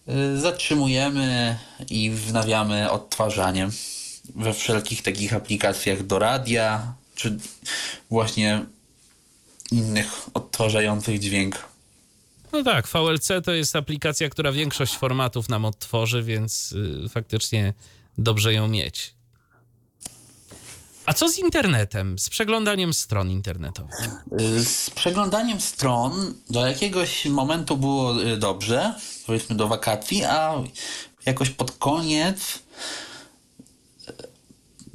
C: y, zatrzymujemy i wznawiamy odtwarzanie we wszelkich takich aplikacjach do radia, czy właśnie innych odtwarzających dźwięk.
B: No tak, VLC to jest aplikacja, która większość formatów nam odtworzy, więc y, faktycznie dobrze ją mieć. A co z internetem, z przeglądaniem stron internetowych?
C: Y, Z przeglądaniem stron do jakiegoś momentu było y, dobrze, powiedzmy do wakacji, a jakoś pod koniec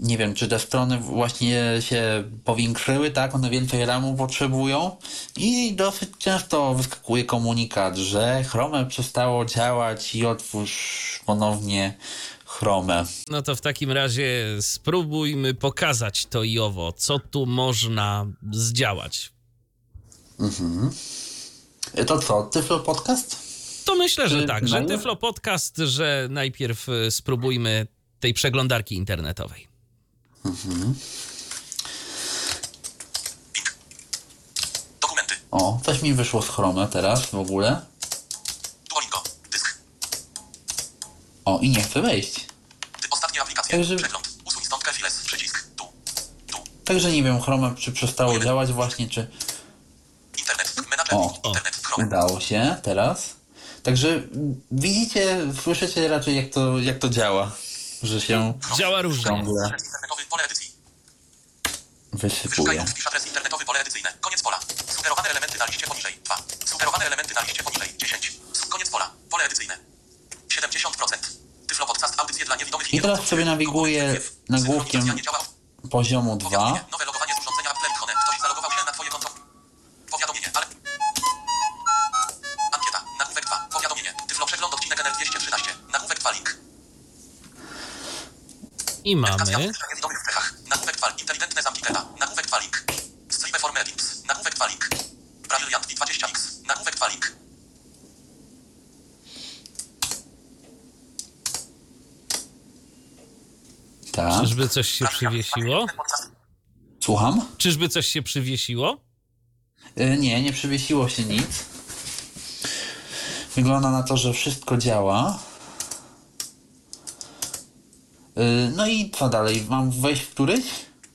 C: nie wiem, czy te strony właśnie się powiększyły, tak? One więcej ramu potrzebują i dosyć często wyskakuje komunikat, że Chrome przestało działać i otwórz ponownie Chrome.
B: No to w takim razie spróbujmy pokazać to i owo, co tu można zdziałać.
C: Y, To co, Tyflo Podcast?
B: To myślę, że tak, że? Tyflo Podcast, że najpierw y, spróbujmy tej przeglądarki internetowej.
D: Dokumenty.
C: O, coś mi wyszło z Chrome teraz w ogóle.
D: Duolingo. Dysk.
C: O, i nie chcę wejść.
D: Ostatnie aplikacje.
C: Także-
D: Przegląd. Usuń stąd Kefiles. Przycisk. Tu. Tu.
C: Także nie wiem, Chrome czy przestało działać właśnie, czy...
D: Internet. Menadżer.
C: O.
D: Internet. Chrome.
C: Udało się teraz. Także widzicie, słyszycie raczej jak to, jak to działa. Że się
B: Działa różnie.
C: ciągle
D: Adres internetowy. Pole edycji.
C: Wysypuje.
D: Wyszukaj wpisz adres internetowy. Pole edycyjne. Koniec pola. Sugerowane elementy na liście poniżej. 2. Sugerowane elementy na liście poniżej. 10. Su- Koniec pola. Pole edycyjne. 70%. Tyflo podcast audycje dla niewidomych
C: I teraz sobie nawiguję nagłówkiem poziomu 2.
D: Powiadomienie. Nowe logowanie z urządzenia Apple Ktoś zalogował się na twoje konto. Powiadomienie, ale... Ankieta. Nagłówek 2. Powiadomienie. Tyflo przegląd odcinek NR 213. Nagłówek 2 link.
B: I
D: Edukacja
B: mamy.
D: w niewidomych w Czechach. Nagłówek 2 Inteligentne zamki Teta. Nagłówek 2 link. Stripe for Medins. Nagłówek 2 link. Brazilian 20x. Nagłówek 2 link.
C: Tak.
B: Czyżby coś się przywiesiło?
C: Słucham?
B: Czyżby coś się przywiesiło?
C: Y, Nie, nie przywiesiło się nic. Wygląda na to, że wszystko działa. Y, No i co dalej? Mam wejść w któryś?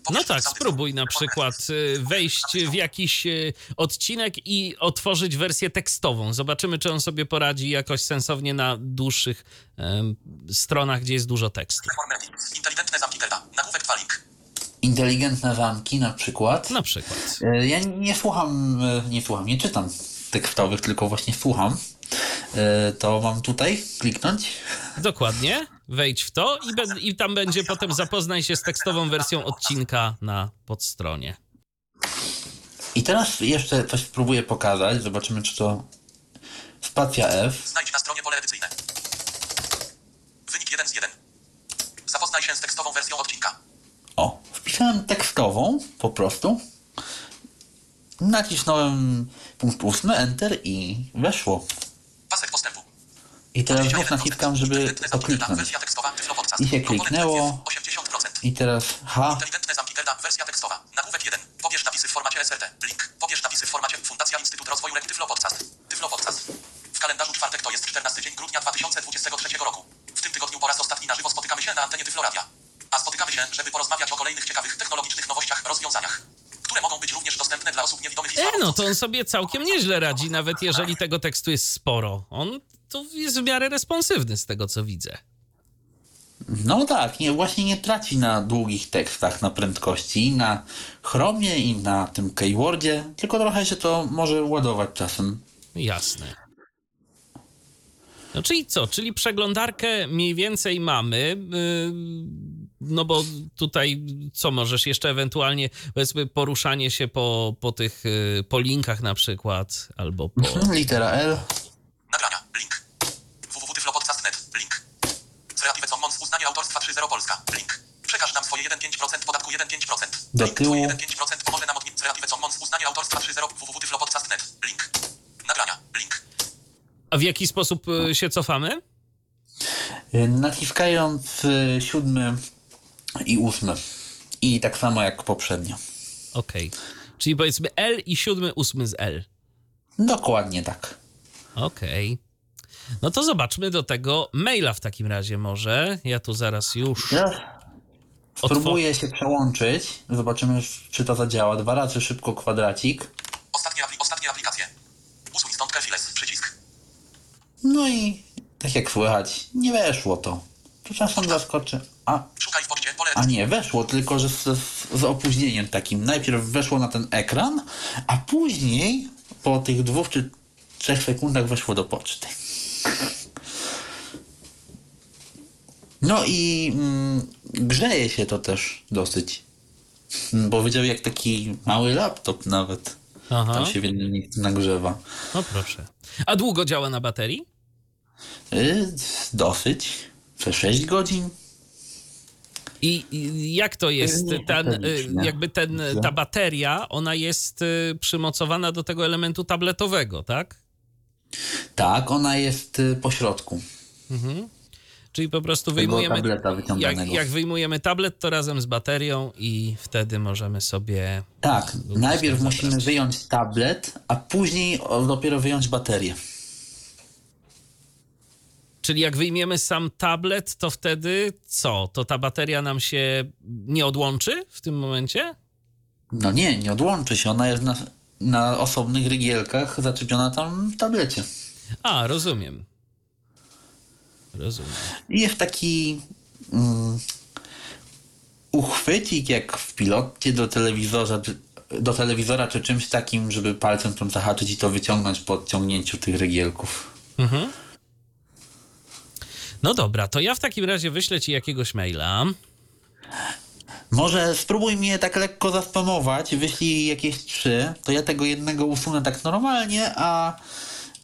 B: No tak, spróbuj na przykład y, wejść w jakiś y, odcinek i otworzyć wersję tekstową. Zobaczymy, czy on sobie poradzi jakoś sensownie na dłuższych em, stronach, gdzie jest dużo tekstu.
D: Inteligentne zamki Teta. Nagłówek 2 link.
C: Inteligentne zamki na przykład.
B: Na przykład.
C: E, Ja nie słucham, e, nie słucham, nie czytam tekstowych, tylko właśnie słucham. E, To mam tutaj kliknąć.
B: Dokładnie. Wejdź w to i, be- i tam będzie potem zapoznaj się z tekstową wersją odcinka na podstronie.
C: I teraz jeszcze coś spróbuję pokazać. Zobaczymy, czy to spacja F.
D: Znajdź na stronie pole edycyjne. Wynik 1 z 1. Zapoznaj się z tekstową wersją odcinka.
C: O, wpisałem tekstową po prostu. Nacisnąłem punkt ósmy, Enter i weszło. I teraz znów naciskam, żeby to kliknąć. I się kliknęło.
D: PDF 80%.
C: I teraz H.
D: Wersja tekstowa. Nagłówek 1. Pobierz napisy w formacie SRT. Link. Pobierz napisy w formacie Fundacja Instytut Rozwoju Rek Tyflo Podcast. Tyflo Podcast. W kalendarzu czwartek to jest 14 dzień grudnia 2023 roku. W tym tygodniu po raz ostatni na żywo spotykamy się na antenie Tyflo Radia. A spotykamy się, żeby porozmawiać o kolejnych ciekawych technologicznych nowościach, rozwiązaniach, które mogą być również dostępne dla osób niewidomych i
B: E, no to on sobie całkiem nieźle radzi, nawet jeżeli tego tekstu jest sporo. On tu jest w miarę responsywny z tego, co widzę.
C: No tak, nie, właśnie nie traci na długich tekstach, na prędkości, i na Chromie i na tym keywordzie, tylko trochę się to może ładować czasem.
B: Jasne. No czyli co? Czyli przeglądarkę mniej więcej mamy. yy, No bo tutaj co możesz jeszcze ewentualnie, powiedzmy, poruszanie się po, po tych, yy, po linkach na przykład, albo po...
C: Litera L.
D: Nagrania. Link. www.tyflopodcast.net. Link. Creative Commons uznanie autorstwa 3.0 Polska. Link. Przekaż nam swoje 1,5% podatku 1,5%.
C: Do
D: Link.
C: tyłu.
D: Twoje 1,5% pomoże nam od Creative Commons uznanie autorstwa 3.0 www.tyflopodcast.net. Link. Nagrania. Link.
B: A w jaki sposób yy, się cofamy?
C: Y, Naciskając y, siódmy i ósmy. I tak samo jak poprzednio.
B: Okej. Czyli powiedzmy L i siódmy, ósmy z L.
C: Dokładnie tak.
B: Okej. No to zobaczmy do tego maila w takim razie może. Ja tu zaraz już...
C: Teraz spróbuję się przełączyć. Zobaczymy, czy to zadziała. Dwa razy szybko kwadracik.
D: Ostatnie, apli- ostatnie aplikacje. Usuń stąd Kefiles. Przycisk.
C: No i tak jak słychać, nie weszło to. To czasem zaskoczy. A,
D: Szukaj w poczcie pole
C: a nie, weszło, tylko że z, z, z opóźnieniem takim. Najpierw weszło na ten ekran, a później po tych dwóch czy trzech sekundach weszło do poczty. No i mm, grzeje się to też dosyć. Mm, Bo widział jak taki mały laptop nawet.
B: Aha.
C: Tam się w jednym miejscu nagrzewa.
B: No proszę. A długo działa na baterii?
C: Y, dosyć. Przez 6 godzin.
B: I, I jak to jest? Ten, y, jakby ten, ta bateria, ona jest y, przymocowana do tego elementu tabletowego, tak?
C: Tak, ona jest y, po środku.
B: Czyli po prostu wyjmujemy. Jak, jak wyjmujemy tablet, to razem z baterią i wtedy możemy sobie.
C: Tak, najpierw
B: zabrać.
C: musimy wyjąć tablet, a później dopiero wyjąć baterię.
B: Czyli jak wyjmiemy sam tablet, to wtedy co? To ta bateria nam się nie odłączy w tym momencie?
C: No nie, nie odłączy się, ona jest na, na osobnych rygielkach zaczepiona tam w tablecie.
B: A, rozumiem. Rozumiem.
C: Jest taki mm, uchwycik jak w pilocie do telewizora, do telewizora czy czymś takim, żeby palcem tam zahaczyć i to wyciągnąć po odciągnięciu tych rygielków.
B: Mhm. No dobra, to ja w takim razie wyślę ci jakiegoś maila.
C: Może spróbuj mnie tak lekko zaspamować, wyślij jakieś trzy, to ja tego jednego usunę tak normalnie, a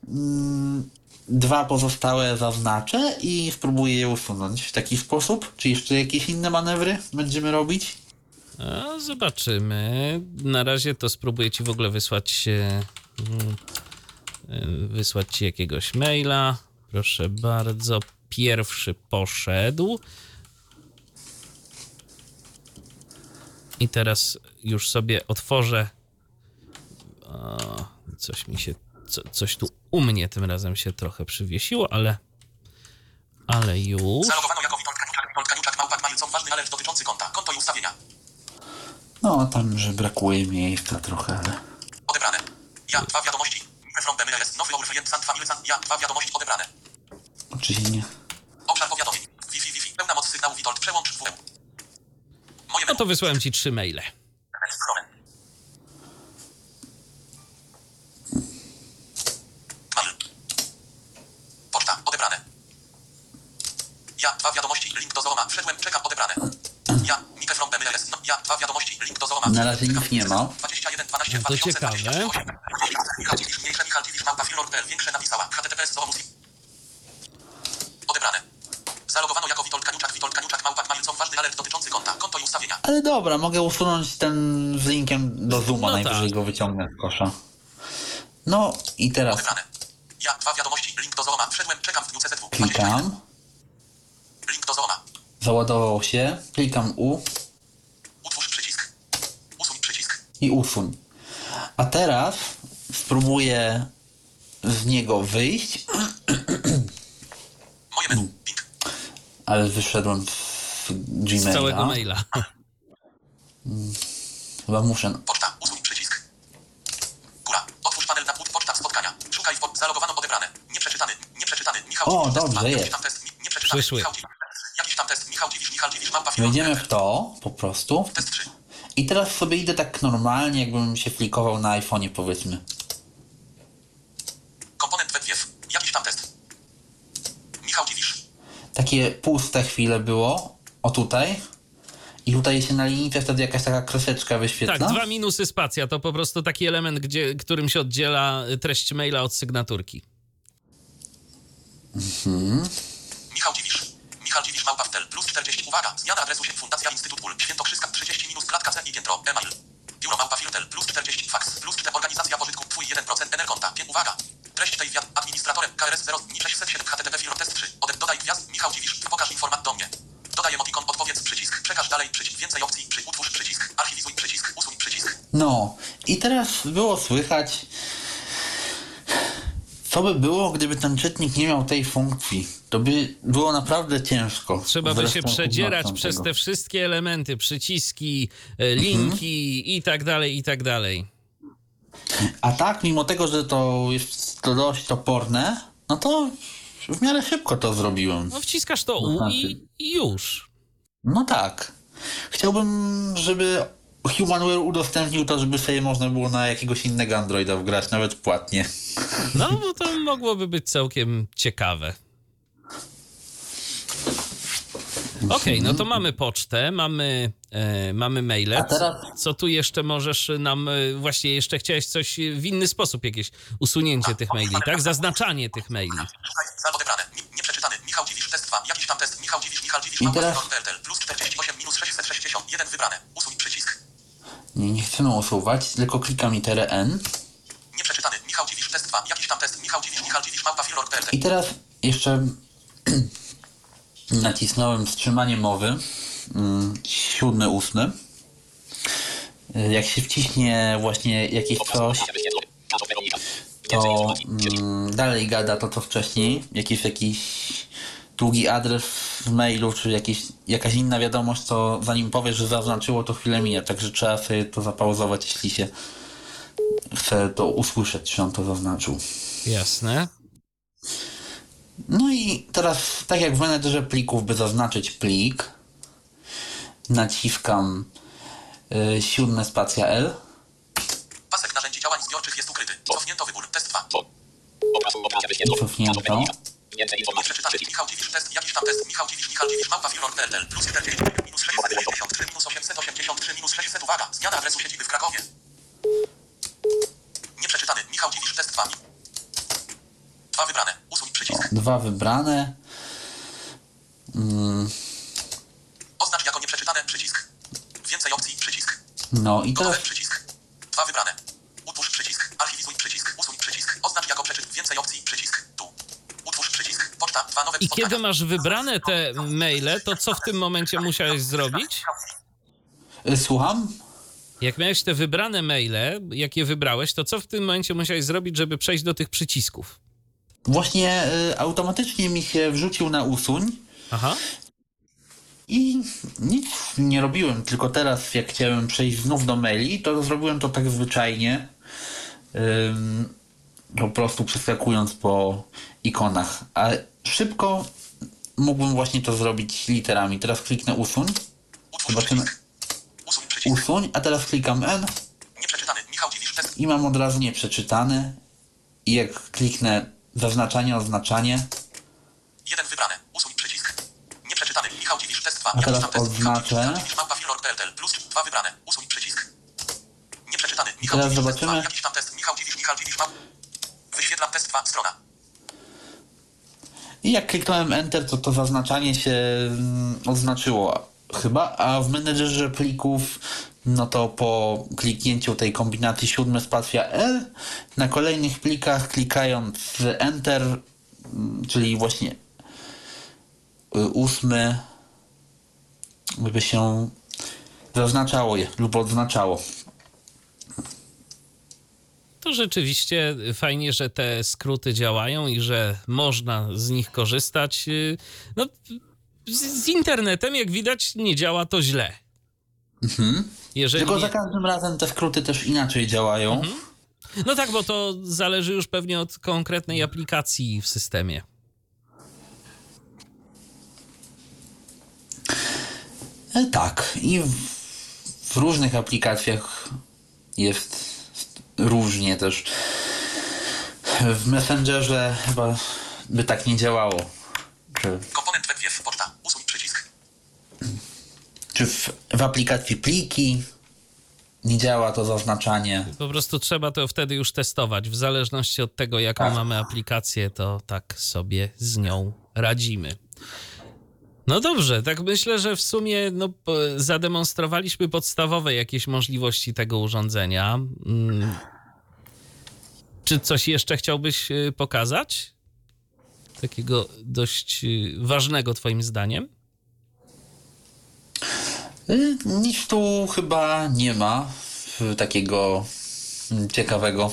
C: mm, dwa pozostałe zaznaczę i spróbuję je usunąć w taki sposób. Czy jeszcze jakieś inne manewry będziemy robić?
B: A, zobaczymy. Na razie to spróbuję ci w ogóle wysłać e, mm, e, wysłać ci jakiegoś maila. Proszę bardzo. Pierwszy poszedł. I teraz już sobie otworzę. O, coś mi się. Co, coś tu u mnie tym razem się trochę przywiesiło, ale. Ale już.
D: Zalogowano jako Witold ważny alert dotyczący konta. Konto i ustawienia.
C: No, tam, że brakuje miejsca trochę, ale...
D: Odebrane. Ja, dwa wiadomości. From Bemila jest nowy Family. Ja, dwa wiadomości odebrane.
C: Oczywiście nie.
D: Obszar powiadomień. Wi-Fi, Wi-Fi. Pełna moc sygnału Witold. Przełącz WM.
B: No to wysłałem ci trzy maile.
D: Poczta. Odebrane. Ja. Dwa wiadomości. Link do Zooma. Wszedłem. Czekam. Odebrane. Ja. Mike from jest. No, ja. Dwa wiadomości. Link do Zooma.
C: Na razie nic nie ma.
D: 21, 12,
B: No to
D: 2028.
B: ciekawe.
D: Michał Dziwisz, mniejsze Michał Dziwisz, małpa Filor.pl, większe napisała. HTTPS Zoomus. Odebrane. Zalogowano jako Witold Kaniuczak. Witold Kaniuczak, małpa Mailcom, ważny alert dotyczący konta. Konto i ustawienia.
C: Ale dobra, mogę usunąć ten z linkiem do Zooma,
B: No
C: najwyżej
B: tak.
C: go wyciągnę z kosza. No i teraz
D: Odebrane. Ja. Dwa wiadomości. Link do Zooma. Wszedłem. Czekam w dniu CZW. 21.
C: klikam,
D: Link do Zooma.
C: załadował się, klikam U
D: Utwórz przycisk. Usuń przycisk.
C: i usuń. A teraz spróbuję z niego wyjść,
D: Moje menu
C: ale wyszedłem w Gmaila.
B: Z całego maila.
C: Mm, chyba muszę...
D: Poczta, usuń przycisk. Góra, otwórz panel
C: na
D: poczta spotkania.
C: Szukaj,
D: po...
C: zalogowano,
D: odebrane. Nieprzeczytany, nieprzeczytany, Michał O,
B: dobrze
D: jest. Przyszły. Jakiś tam test, Michał Dziwisz, Michał Dziwisz, mapa
C: Wejdziemy w to, po prostu.
D: Test 3.
C: I teraz sobie idę tak normalnie, jakbym się flikował na iPhone'ie, powiedzmy. Takie puste chwile było. O tutaj. I tutaj się na linijce wtedy jakaś taka kreseczka wyświetla.
B: Tak, dwa minusy spacja to po prostu taki element, gdzie, którym się oddziela treść maila od sygnaturki.
D: Michał Dziwisz. Michał Dziwisz Małpa Wtel. Plus 40. Uwaga. Zmiana adresu się Fundacja Instytut Ból. Świętokrzyska 30 minus klatka C i piętro. E-mail. Biuro Małpa Firtel. Plus 40. Fax. Plus 4. Organizacja pożytku. Twój 1% Enerkonta. Pię- Uwaga. Treść tej wiat. Administratorem KRS 0 607 HTTP Firma Test 3. Ode dodaj gwiazd. Michał Dziwisz. Pokaż informat do mnie. Dodaj emotikon. Odpowiedz przycisk. Przekaż dalej przycisk. Więcej opcji. Przy, utwórz przycisk. Archiwizuj przycisk. Usuń przycisk.
C: No. I teraz było słychać. Co by było, gdyby ten czytnik nie miał tej funkcji? To by było naprawdę ciężko.
B: Trzeba by się przedzierać przez
C: tego.
B: te wszystkie elementy, przyciski, e, linki i tak dalej, i tak dalej.
C: A tak, mimo tego, że to jest to dość toporne, no to w miarę szybko to zrobiłem.
B: No wciskasz to U i, i już.
C: No tak. Chciałbym, żeby Humanware udostępnił to, żeby sobie można było na jakiegoś innego Androida wgrać, nawet płatnie.
B: No, bo to mogłoby być całkiem ciekawe. Okej, no to mamy pocztę, mamy, e, mamy maile.
C: A teraz-
B: Co tu jeszcze możesz nam, e, właśnie jeszcze chciałeś coś w inny sposób, jakieś usunięcie tych maili, tak? Zaznaczanie tych maili.
D: Nieprzeczytany. Michał Dziwisz. Test 2. Jakiś tam test. Michał Dziwisz. Michał Dziwisz.
C: Teraz-.
D: Plus 48 minus 660. 1 wybrane. Usuń przycisk.
C: Nie, nie chcemy usuwać, tylko klikam literę N.
D: Nieprzeczytany. Michał Dziwisz. Test 2. Jakiś tam test. Michał Dziwisz. Michał Dziwisz. Małpa.
C: I teraz jeszcze nacisnąłem wstrzymanie mowy. mm, Siódmy, ósmy. Jak się wciśnie właśnie jakieś coś, to mm, dalej gada to, co wcześniej. Jakiś jakiś długi adres w mailu, czy jakieś, jakaś inna wiadomość, to zanim powiesz, że zaznaczyło, to chwilę minie. Także trzeba sobie to zapauzować, jeśli się chce to usłyszeć, że on to zaznaczył.
B: Jasne.
C: No i teraz, tak jak w menedżerze plików, by zaznaczyć plik, naciskam y, siódme spacja L.
D: Pasek narzędzi działań zbiorczych jest ukryty. Cofnięto wybór. Test 2.
C: Cofnięto.
D: Nieprzeczytany. Michał Dziwisz. Test. Jakiś tam test. Michał Dziwisz. Michał Dziwisz. Małpa PLTL. Plus 40 minus 663 minus 883 minus 600. Uwaga. Zmiana adresu siedziby w Krakowie. Nieprzeczytany. Michał Dziwisz. Test 2. Dwa wybrane. Usuń przycisk.
C: Dwa wybrane. Mm,
D: Oznacz jako nieprzeczytane przycisk. Więcej opcji przycisk.
C: no i
D: Gotowe
C: teraz
D: przycisk. Dwa wybrane. Utwórz przycisk. Archiwizuj przycisk. Usuń przycisk. Oznacz jako przeczyt. Więcej opcji przycisk. Tu. Utwórz przycisk. Poczta. Dwa nowe
B: I
D: spotkania.
B: kiedy masz wybrane te maile, to co w tym momencie musiałeś zrobić?
C: y, słucham?
B: Jak miałeś te wybrane maile, jak je wybrałeś, to co w tym momencie musiałeś zrobić, żeby przejść do tych przycisków?
C: Właśnie y, automatycznie mi się wrzucił na usuń
B: Aha.
C: i nic nie robiłem, tylko teraz jak chciałem przejść znów do maili, to zrobiłem to tak zwyczajnie. Ym, po prostu przeskakując po ikonach. A szybko mógłbym właśnie to zrobić literami. Teraz kliknę usuń. Zobaczymy.
D: Usuń
C: a teraz klikam N
D: Nieprzeczytany. Michał Dziwisz. Test.
C: i mam od razu nieprzeczytany. I jak kliknę zaznaczanie, oznaczanie,
D: Jeden wybrane. Usuń przycisk. Nieprzeczytany. Michał Dziwisz. Test 2.
C: A teraz.
D: Małpa Firma PLTL. Plus dwa wybrane. Usuń przycisk. Nieprzeczytany. Michał
C: teraz
D: 2.
C: zobaczymy.
D: Jakiś tam test. Michał Dziwisz. Michał Dziwisz. Wyświetlam test 2. Strona.
C: I jak kliknąłem Enter, to to zaznaczanie się mm, oznaczyło chyba, a w menedżerze plików, no to po kliknięciu tej kombinacji 7 spacja L, na kolejnych plikach klikając Enter, mm, czyli właśnie y, ósmy, by się zaznaczało je lub odznaczało.
B: To rzeczywiście fajnie, że te skróty działają i że można z nich korzystać. Yy, No, z, z internetem, jak widać, nie działa to źle. Jeżeli
C: Tylko
B: nie-
C: za każdym razem te skróty też inaczej działają.
B: No tak, bo to zależy już pewnie od konkretnej aplikacji w systemie.
C: E, Tak, i w, w różnych aplikacjach jest różnie też. W Messengerze chyba by tak nie działało. Czy,
D: Komponent poczta.
C: Czy w, w aplikacji pliki nie działa to zaznaczanie.
B: Po prostu trzeba to wtedy już testować. W zależności od tego, jaką
C: Tak.
B: mamy aplikację, to tak sobie z nią radzimy. No dobrze, tak myślę, że w sumie no, zademonstrowaliśmy podstawowe jakieś możliwości tego urządzenia. Mm. Czy coś jeszcze chciałbyś y, pokazać? Takiego dość y, ważnego, Twoim zdaniem?
C: Y, Nic tu chyba nie ma y, takiego mm, ciekawego,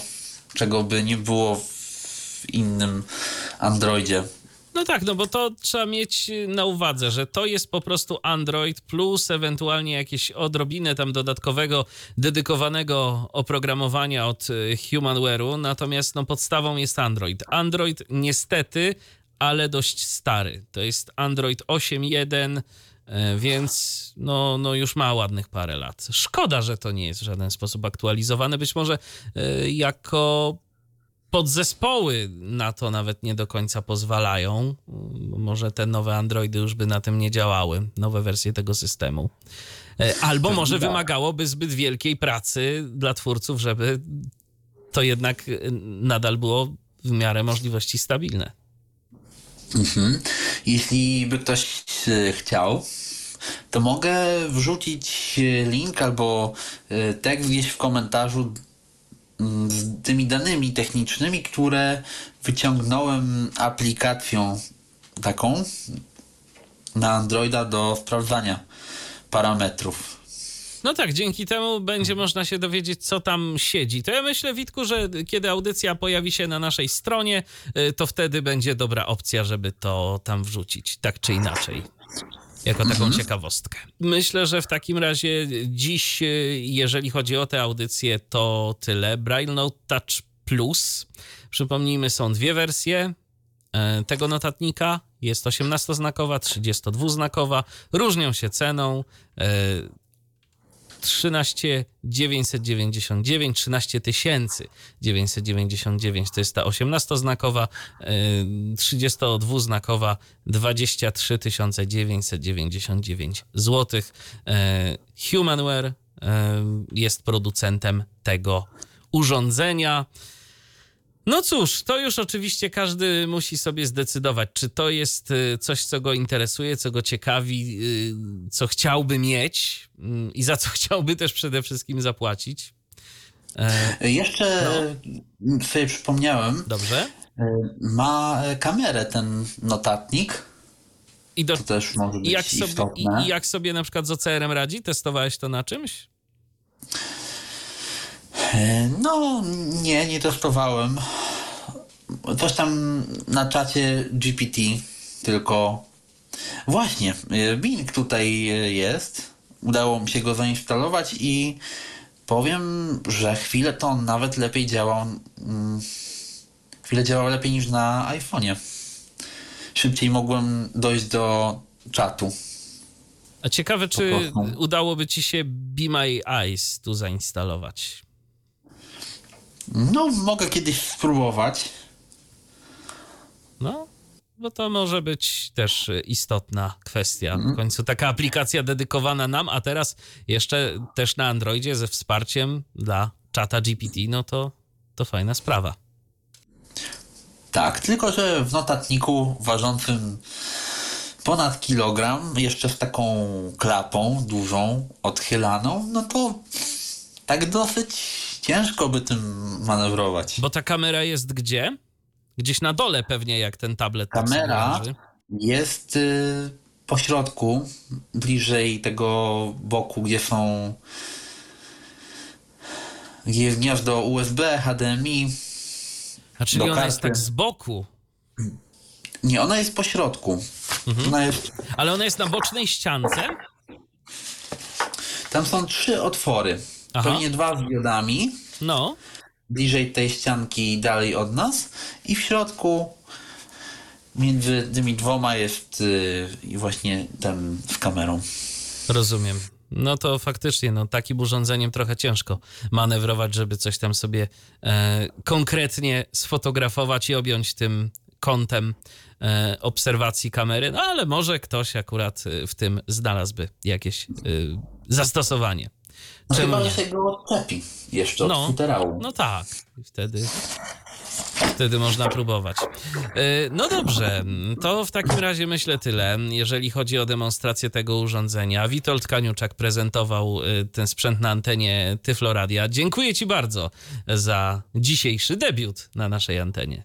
C: czego by nie było w innym Androidzie.
B: No tak, no bo to trzeba mieć na uwadze, że to jest po prostu Android plus ewentualnie jakieś odrobinę tam dodatkowego, dedykowanego oprogramowania od y, Humanware'u, natomiast no podstawą jest Android. Android niestety, ale dość stary. To jest Android 8.1, y, więc no, no już ma ładnych parę lat. Szkoda, że to nie jest w żaden sposób aktualizowane. Być może y, jako podzespoły na to nawet nie do końca pozwalają. Może te nowe Androidy już by na tym nie działały, nowe wersje tego systemu. E, Albo może
C: tak.
B: wymagałoby zbyt wielkiej pracy dla twórców, żeby to jednak e, nadal było w miarę możliwości stabilne.
C: Mhm. Jeśli by ktoś y, chciał, to mogę wrzucić y, link albo y, tekst gdzieś w komentarzu mm, z tymi danymi technicznymi, które wyciągnąłem aplikacją taką na Androida do sprawdzania parametrów.
B: No tak, dzięki temu będzie można się dowiedzieć, co tam siedzi. To ja myślę, Witku, że kiedy audycja pojawi się na naszej stronie, y, to wtedy będzie dobra opcja, żeby to tam wrzucić, tak czy inaczej. Jako taką ciekawostkę. Myślę, że w takim razie dziś, y, jeżeli chodzi o tę audycję, to tyle. Braille Note Touch Plus. Przypomnijmy, są dwie wersje e, tego notatnika. Jest 18-znakowa, 32-znakowa. Różnią się ceną. E, 13 999, 13 999 to jest ta 18-znakowa, y, 32-znakowa 23 999 zł. Humanware y, jest producentem tego urządzenia. No cóż, to już oczywiście każdy musi sobie zdecydować, czy to jest y, coś, co go interesuje, co go ciekawi, y, co chciałby mieć mm, i za co chciałby też przede wszystkim zapłacić. E,
C: Jeszcze sobie przypomniałem,
B: Dobrze.
C: y, ma e, kamerę ten notatnik.
B: I, do,
C: To też może być
B: jak sobie,
C: istotne.
B: I jak sobie na przykład z OCR-em radzi? Testowałeś to na czymś?
C: E, No, nie, nie testowałem. Coś tam na czacie GPT, tylko właśnie, e, Bing tutaj e, jest. Udało mi się go zainstalować i powiem, że chwilę to on nawet lepiej działał. mm, Chwilę działał lepiej niż na iPhone'ie. Szybciej mogłem dojść do czatu.
B: A ciekawe, czy udałoby ci się Be My Eyes tu zainstalować.
C: No, mogę kiedyś spróbować.
B: No, bo to może być też istotna kwestia. W końcu taka aplikacja dedykowana nam, a teraz jeszcze też na Androidzie ze wsparciem dla czata GPT, no to, to fajna sprawa.
C: Tak, tylko że w notatniku ważącym ponad kilogram, jeszcze z taką klapą dużą, odchylaną, no to tak dosyć ciężko by tym manewrować.
B: Bo ta kamera jest gdzie? Gdzieś na dole pewnie, jak ten tablet tak
C: Kamera jest y, po środku, bliżej tego boku, gdzie są gdzie jest gniazdo USB, HDMI.
B: A czyli ona jest
C: karty.
B: tak z boku,
C: Nie, ona jest po środku.
B: Mhm.
C: Ona jest
B: ale ona jest na bocznej ściance?
C: Tam są trzy otwory.
B: Aha.
C: Pewnie dwa z diodami.
B: No,
C: bliżej tej ścianki dalej od nas i w środku między tymi dwoma jest y, i właśnie ten z kamerą.
B: Rozumiem. No to faktycznie, no takim urządzeniem trochę ciężko manewrować, żeby coś tam sobie e, konkretnie sfotografować i objąć tym kątem e, obserwacji kamery, no ale może ktoś akurat e, w tym znalazłby jakieś e, zastosowanie.
C: No
B: Czemu
C: chyba,
B: nie?
C: że się go odczepi jeszcze
B: No.
C: od futerału.
B: No tak, wtedy, wtedy można próbować. E, No dobrze, to w takim razie myślę tyle, jeżeli chodzi o demonstrację tego urządzenia. Witold Kaniuczak prezentował e, ten sprzęt na antenie Tyfloradia. Dziękuję Ci bardzo za dzisiejszy debiut na naszej antenie.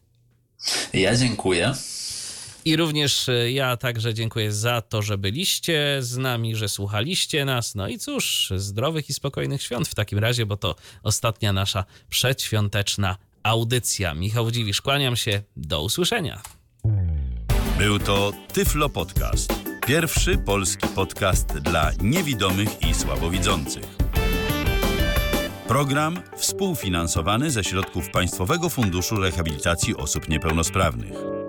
C: Ja dziękuję.
B: I również e, ja także dziękuję za to, że byliście z nami, że słuchaliście nas. No i cóż, zdrowych i spokojnych świąt w takim razie, bo to ostatnia nasza przedświąteczna audycja. Michał Dziwisz, kłaniam się. Do usłyszenia.
A: Był to Tyflo Podcast. Pierwszy polski podcast dla niewidomych i słabowidzących. Program współfinansowany ze środków Państwowego Funduszu Rehabilitacji Osób Niepełnosprawnych.